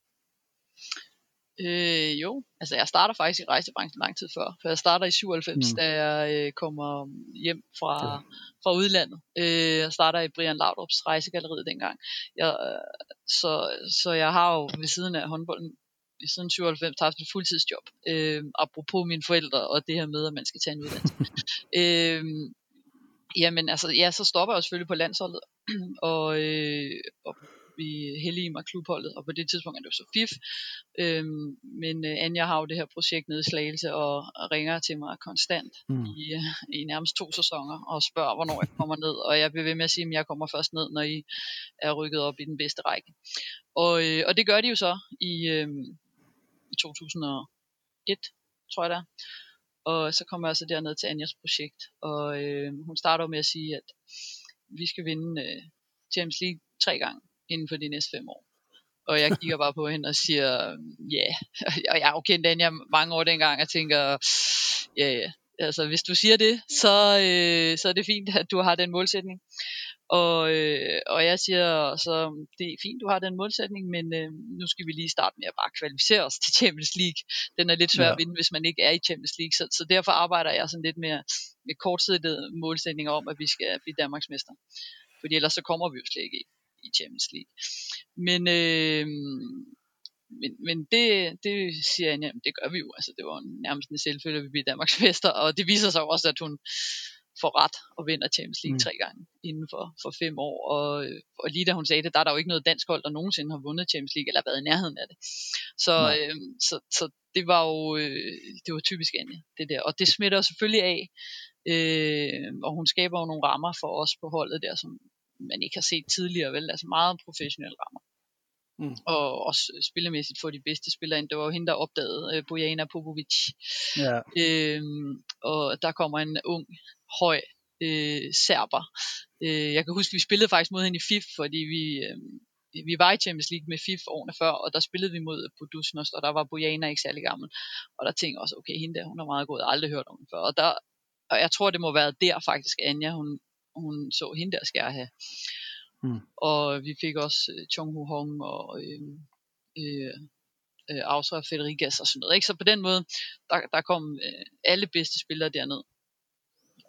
Øh, jo, altså jeg starter faktisk i rejsebranchen lang tid før, for jeg starter i 97, mm. da jeg øh, kommer hjem fra, ja. fra udlandet. Øh, jeg starter i Brian Laudrup's rejsegalleriet dengang. Jeg, så, så jeg har jo ved siden af håndbolden i siden 97 haft et fuldtidsjob. Øh, apropos mine forældre og det her med, at man skal tage en uddannelse. <laughs> øh, jamen altså, ja, så stopper jeg selvfølgelig på landsholdet, <clears throat> og, øh, og vi hellige mig klubholdet, og på det tidspunkt er det jo så FIF. Øhm, men øh, Anja har jo det her projekt nede i Slagelse, og, og ringer til mig konstant mm. i, i nærmest to sæsoner, og spørger, hvornår jeg kommer ned, og jeg bliver ved med at sige, at jeg kommer først ned, når I er rykket op i den bedste række. Og, øh, og det gør de jo så i, øh, i 2001, tror jeg det er. Og så kommer jeg så derned til Anjas projekt, og øh, hun starter med at sige, at vi skal vinde øh, Champions League tre gange inden for de næste fem år. Og jeg kigger bare på hende og siger, ja, yeah. <laughs> og jeg har jo kendt Anja mange år dengang, og tænker, ja, yeah, altså hvis du siger det, så, øh, så er det fint, at du har den målsætning. Og, øh, og jeg siger så, det er fint, du har den målsætning, men øh, nu skal vi lige starte med at bare kvalificere os til Champions League. Den er lidt svær ja. at vinde, hvis man ikke er i Champions League, så, så derfor arbejder jeg sådan lidt mere med kortsigtede målsætninger om, at vi skal blive Danmarksmester. Fordi ellers så kommer vi jo slet ikke i Champions League. Men, øh, men, men det, det siger jeg, jamen, det gør vi jo. Altså, det var nærmest en selvfølge, at vi bliver Danmarks mester, og det viser sig også, at hun får ret og vinder Champions League mm. tre gange inden for, for fem år. Og, og lige da hun sagde det, der er der jo ikke noget dansk hold, der nogensinde har vundet Champions League, eller været i nærheden af det. Så, øh, så, så det var jo øh, det var typisk Anja, det der. Og det smitter selvfølgelig af, øh, og hun skaber jo nogle rammer for os på holdet der, som man ikke har set tidligere, vel? Altså meget professionelle rammer. Mm. Og også spillemæssigt for de bedste spillere ind. Det var jo hende, der opdagede øh, Bojana Popovic. Ja. Øhm, og der kommer en ung, høj øh, serber. Øh, jeg kan huske, vi spillede faktisk mod hende i FIF, fordi vi, øh, vi var i Champions League med FIF årene før, og der spillede vi mod Budusnost, og der var Bojana ikke særlig gammel. Og der tænkte jeg også, okay, hende der, hun er meget god, jeg har aldrig hørt om hende før. Og, der, og jeg tror, det må være der faktisk, Anja, hun, hun så hende der skal have. Mm. Og vi fik også øh, Chong Hu Hong og øhm, øh, øh, øh, Ausra Federikas og sådan noget. Ikke? Så på den måde, der, der kom øh, alle bedste spillere derned.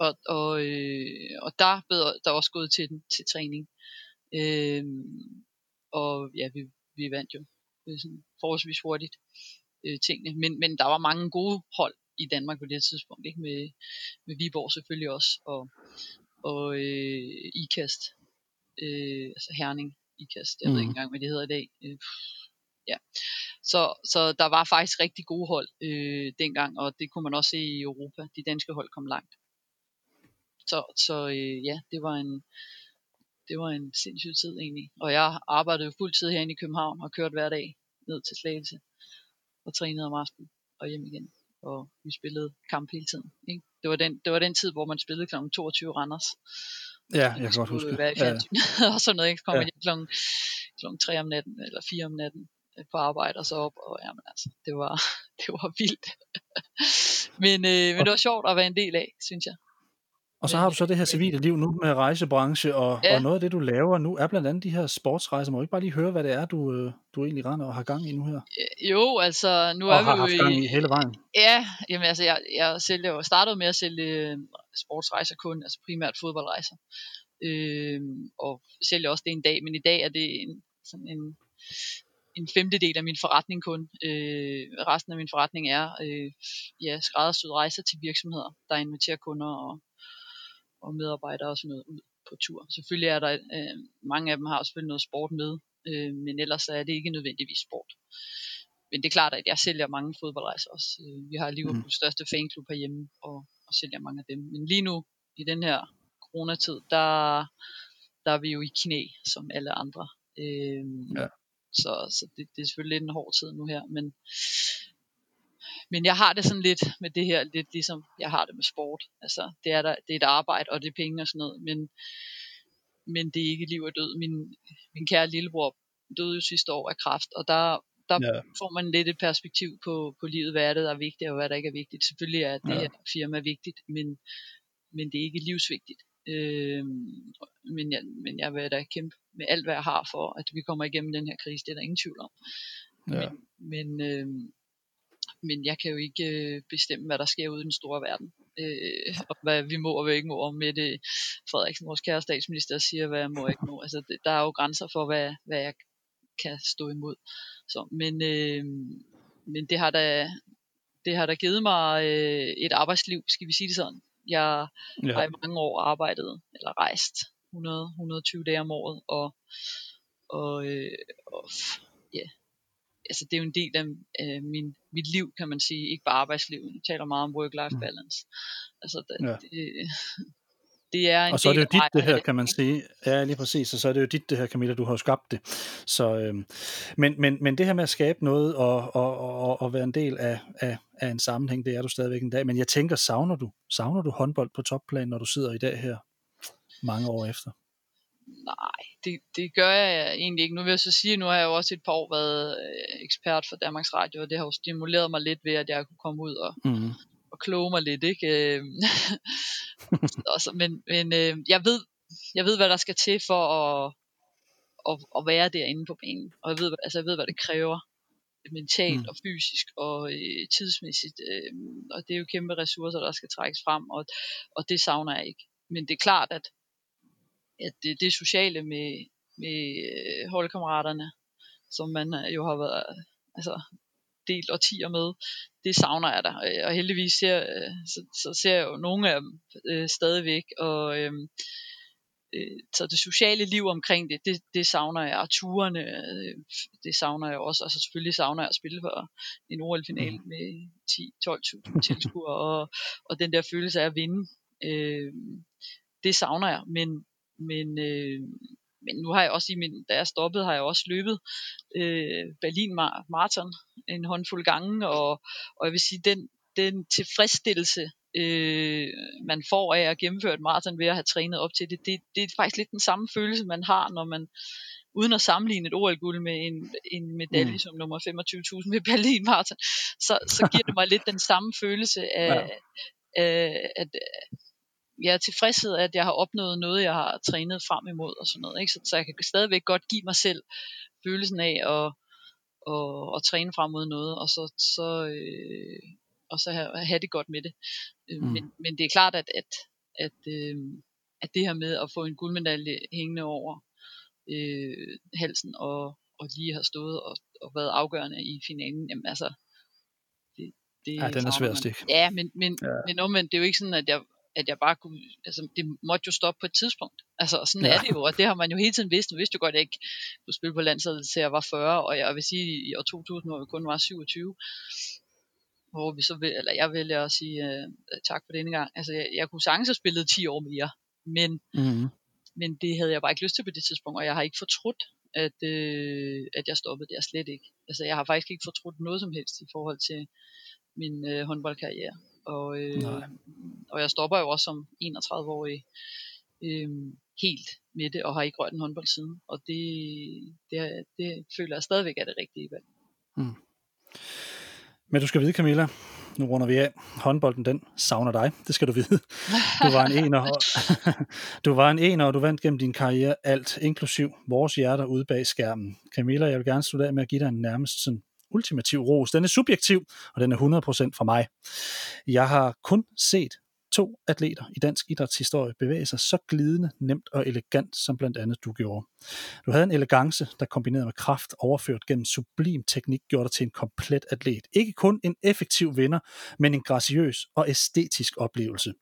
Og, og, øh, og der blev der også gået til, til træning. Øh, og ja, vi, vi vandt jo øh, sådan forholdsvis hurtigt øh, tingene. Men, men der var mange gode hold i Danmark på det tidspunkt, ikke? Med, med Viborg selvfølgelig også, og, og øh, IKAST, øh, altså Herning IKAST, jeg mm. ved ikke engang, hvad det hedder i dag. Øh, ja. Så, så der var faktisk rigtig gode hold øh, dengang, og det kunne man også se i Europa. De danske hold kom langt. Så, så øh, ja, det var en det var en sindssyg tid egentlig. Og jeg arbejdede fuld tid herinde i København og kørte hver dag ned til Slagelse og trænede om aftenen og hjem igen. Og vi spillede kamp hele tiden. Ikke? Det, var den, det var den tid, hvor man spillede kl. 22 Randers. Ja, jeg kan godt huske. Være i ja. <laughs> og sådan noget, ikke? Så kom ja. hjem klokken, klokken 3 om natten, eller 4 om natten øh, på arbejde og så op, og jamen altså, det var, <laughs> det var vildt. <laughs> men, øh, men det var sjovt at være en del af, synes jeg. Og så har du så det her civile liv nu med rejsebranche, og, ja. og noget af det, du laver nu, er blandt andet de her sportsrejser. Må du ikke bare lige høre, hvad det er, du, øh, du egentlig render og har gang i nu her? Jo, altså nu og er vi jo haft i... gang i hele vejen. Ja, jamen altså jeg, jeg sælger jo startede med at sælge øh, sportsrejser kun, altså primært fodboldrejser. Øh, og sælger også det en dag, men i dag er det en, sådan en, en femtedel af min forretning kun. Øh, resten af min forretning er øh, ja, skræddersyede rejser til virksomheder, der inviterer kunder og og medarbejdere og sådan noget ud på tur. Selvfølgelig er der, øh, mange af dem har selvfølgelig noget sport med, øh, men ellers er det ikke nødvendigvis sport. Men det er klart, at jeg sælger mange fodboldrejser også. Øh, vi har Liverpools mm. største fanklub herhjemme, og, og sælger mange af dem. Men lige nu, i den her coronatid, der, der er vi jo i knæ, som alle andre. Øh, ja. Så, så det, det er selvfølgelig lidt en hård tid nu her, men men jeg har det sådan lidt med det her, lidt ligesom jeg har det med sport. Altså, det er, der, det er et arbejde, og det er penge og sådan noget, men, men det er ikke liv og død. Min, min kære lillebror døde jo sidste år af kræft, og der, der ja. får man lidt et perspektiv på, på livet, hvad er det, der er vigtigt, og hvad der ikke er vigtigt. Selvfølgelig er det ja. her firma vigtigt, men, men det er ikke livsvigtigt. Øhm, men, jeg, men jeg vil da kæmpe med alt, hvad jeg har for, at vi kommer igennem den her krise. Det er der ingen tvivl om. Ja. Men, men, øhm, men jeg kan jo ikke øh, bestemme, hvad der sker ude i den store verden. Øh, og hvad vi må og hvad ikke må. Og med det Frederiksen, vores kære statsminister, siger, hvad jeg må og ikke må. Altså, det, der er jo grænser for, hvad, hvad jeg kan stå imod. Så, men, øh, men det har da, det har da givet mig øh, et arbejdsliv, skal vi sige det sådan. Jeg ja. har i mange år arbejdet, eller rejst 100-120 dage om året, og, og, øh, og ja, altså det er jo en del af øh, min, mit liv, kan man sige, ikke bare arbejdsliv. Jeg taler meget om work-life mm. balance. Altså det, ja. det, det er en og så er det jo dit det her, kan man sige. Ja, lige præcis. Og så er det jo dit det her, Camilla, du har jo skabt det. Så, øhm, men, men, men det her med at skabe noget og, og, og, og være en del af, af, af en sammenhæng, det er du stadigvæk en dag. Men jeg tænker, savner du, savner du håndbold på topplan, når du sidder i dag her mange år efter? Nej, det, det gør jeg egentlig ikke. Nu vil jeg så sige, nu har jeg jo også et par år været øh, ekspert for Danmarks Radio, og det har jo stimuleret mig lidt ved, at jeg kunne komme ud og, mm. Og kloge mig lidt. Ikke? Øhm, <laughs> også, men men øh, jeg, ved, jeg ved, hvad der skal til for at, at, at være derinde på banen. Og jeg ved, altså, jeg ved, hvad det kræver mentalt mm. og fysisk og øh, tidsmæssigt. Øh, og det er jo kæmpe ressourcer, der skal trækkes frem, og, og det savner jeg ikke. Men det er klart, at at det, det sociale med, med øh, holdkammeraterne, som man øh, jo har været altså, delt årtier med, det savner jeg da. Og heldigvis ser, øh, så, så ser jeg jo nogle af dem øh, stadigvæk, og øh, så det sociale liv omkring det, det, det savner jeg. Og turene, det savner jeg også. Altså selvfølgelig savner jeg at spille for en OL-finale mm. med 10-12.000 tilskuere, <laughs> og, og den der følelse af at vinde. Øh, det savner jeg, men men, øh, men nu har jeg også i min, da jeg stoppede, har jeg også løbet øh, Berlin Marathon en håndfuld gange, og, og jeg vil sige, den, den tilfredsstillelse, øh, man får af at gennemføre et maraton ved at have trænet op til det, det, det er faktisk lidt den samme følelse, man har, når man uden at sammenligne et OL-guld med en, en medalje mm. som nummer 25.000 ved Berlin Marathon, så, så giver det mig lidt den samme følelse af, ja. af at, jeg er tilfredshed, at jeg har opnået noget, jeg har trænet frem imod og sådan noget. Ikke? Så, så jeg kan stadigvæk godt give mig selv følelsen af at, at, at træne frem mod noget, og så, så, øh, og så have, have det godt med det. Øh, mm. Men, men det er klart, at, at, at, øh, at det her med at få en guldmedalje hængende over øh, halsen, og, og lige have stået og, og været afgørende i finalen, jamen altså, det, det ja, den er svær at stikke. Ja, men, men, ja. men omvendt, det er jo ikke sådan, at jeg at jeg bare kunne, altså det måtte jo stoppe på et tidspunkt. Altså sådan ja. er det jo, og det har man jo hele tiden vidst. Nu vidste jo godt, at jeg ikke kunne spille på landsholdet til jeg var 40, og jeg vil sige, i år 2000, hvor vi kun var 27, hvor vi så vil, eller jeg vælger at sige uh, tak for denne gang. Altså jeg, jeg kunne sagtens have spillet 10 år mere, men, mm. men det havde jeg bare ikke lyst til på det tidspunkt, og jeg har ikke fortrudt, at, øh, at jeg stoppede der slet ikke. Altså jeg har faktisk ikke fortrudt noget som helst i forhold til min øh, håndboldkarriere. Og, øh, og jeg stopper jo også som 31-årig øh, helt med det, og har ikke rørt en håndbold siden. Og det, det, det føler jeg stadigvæk er det rigtige valg. Mm. Men du skal vide, Camilla, nu runder vi af. Håndbolden, den savner dig. Det skal du vide. Du var en ener, og, <laughs> du var en ener, og du vandt gennem din karriere alt, inklusiv vores hjerter ude bag skærmen. Camilla, jeg vil gerne slutte af med at give dig en nærmest sådan ultimativ ros. Den er subjektiv, og den er 100% fra mig. Jeg har kun set to atleter i dansk idrætshistorie bevæge sig så glidende, nemt og elegant, som blandt andet du gjorde. Du havde en elegance, der kombineret med kraft, overført gennem sublim teknik, gjorde dig til en komplet atlet. Ikke kun en effektiv vinder, men en graciøs og æstetisk oplevelse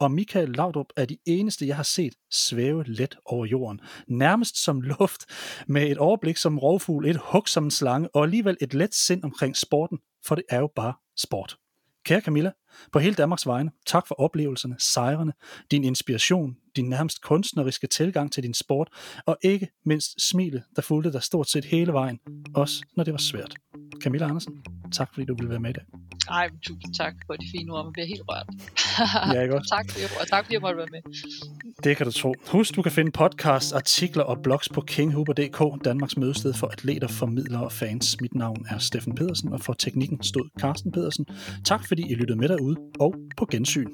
og Michael Laudrup er de eneste, jeg har set svæve let over jorden. Nærmest som luft, med et overblik som rovfugl, et hug som en slange, og alligevel et let sind omkring sporten, for det er jo bare sport. Kære Camilla, på hele Danmarks vegne, tak for oplevelserne, sejrene, din inspiration, din nærmest kunstneriske tilgang til din sport, og ikke mindst smilet, der fulgte dig stort set hele vejen, også når det var svært. Camilla Andersen, tak fordi du ville være med i dag. Ej, tusind tak for de fine ord. Man bliver helt rørt. ja, ikke også? <laughs> tak, for og tak fordi jeg måtte være med. Det kan du tro. Husk, du kan finde podcasts, artikler og blogs på kinghuber.dk, Danmarks mødested for atleter, formidlere og fans. Mit navn er Steffen Pedersen, og for teknikken stod Carsten Pedersen. Tak fordi I lyttede med derude, og på gensyn.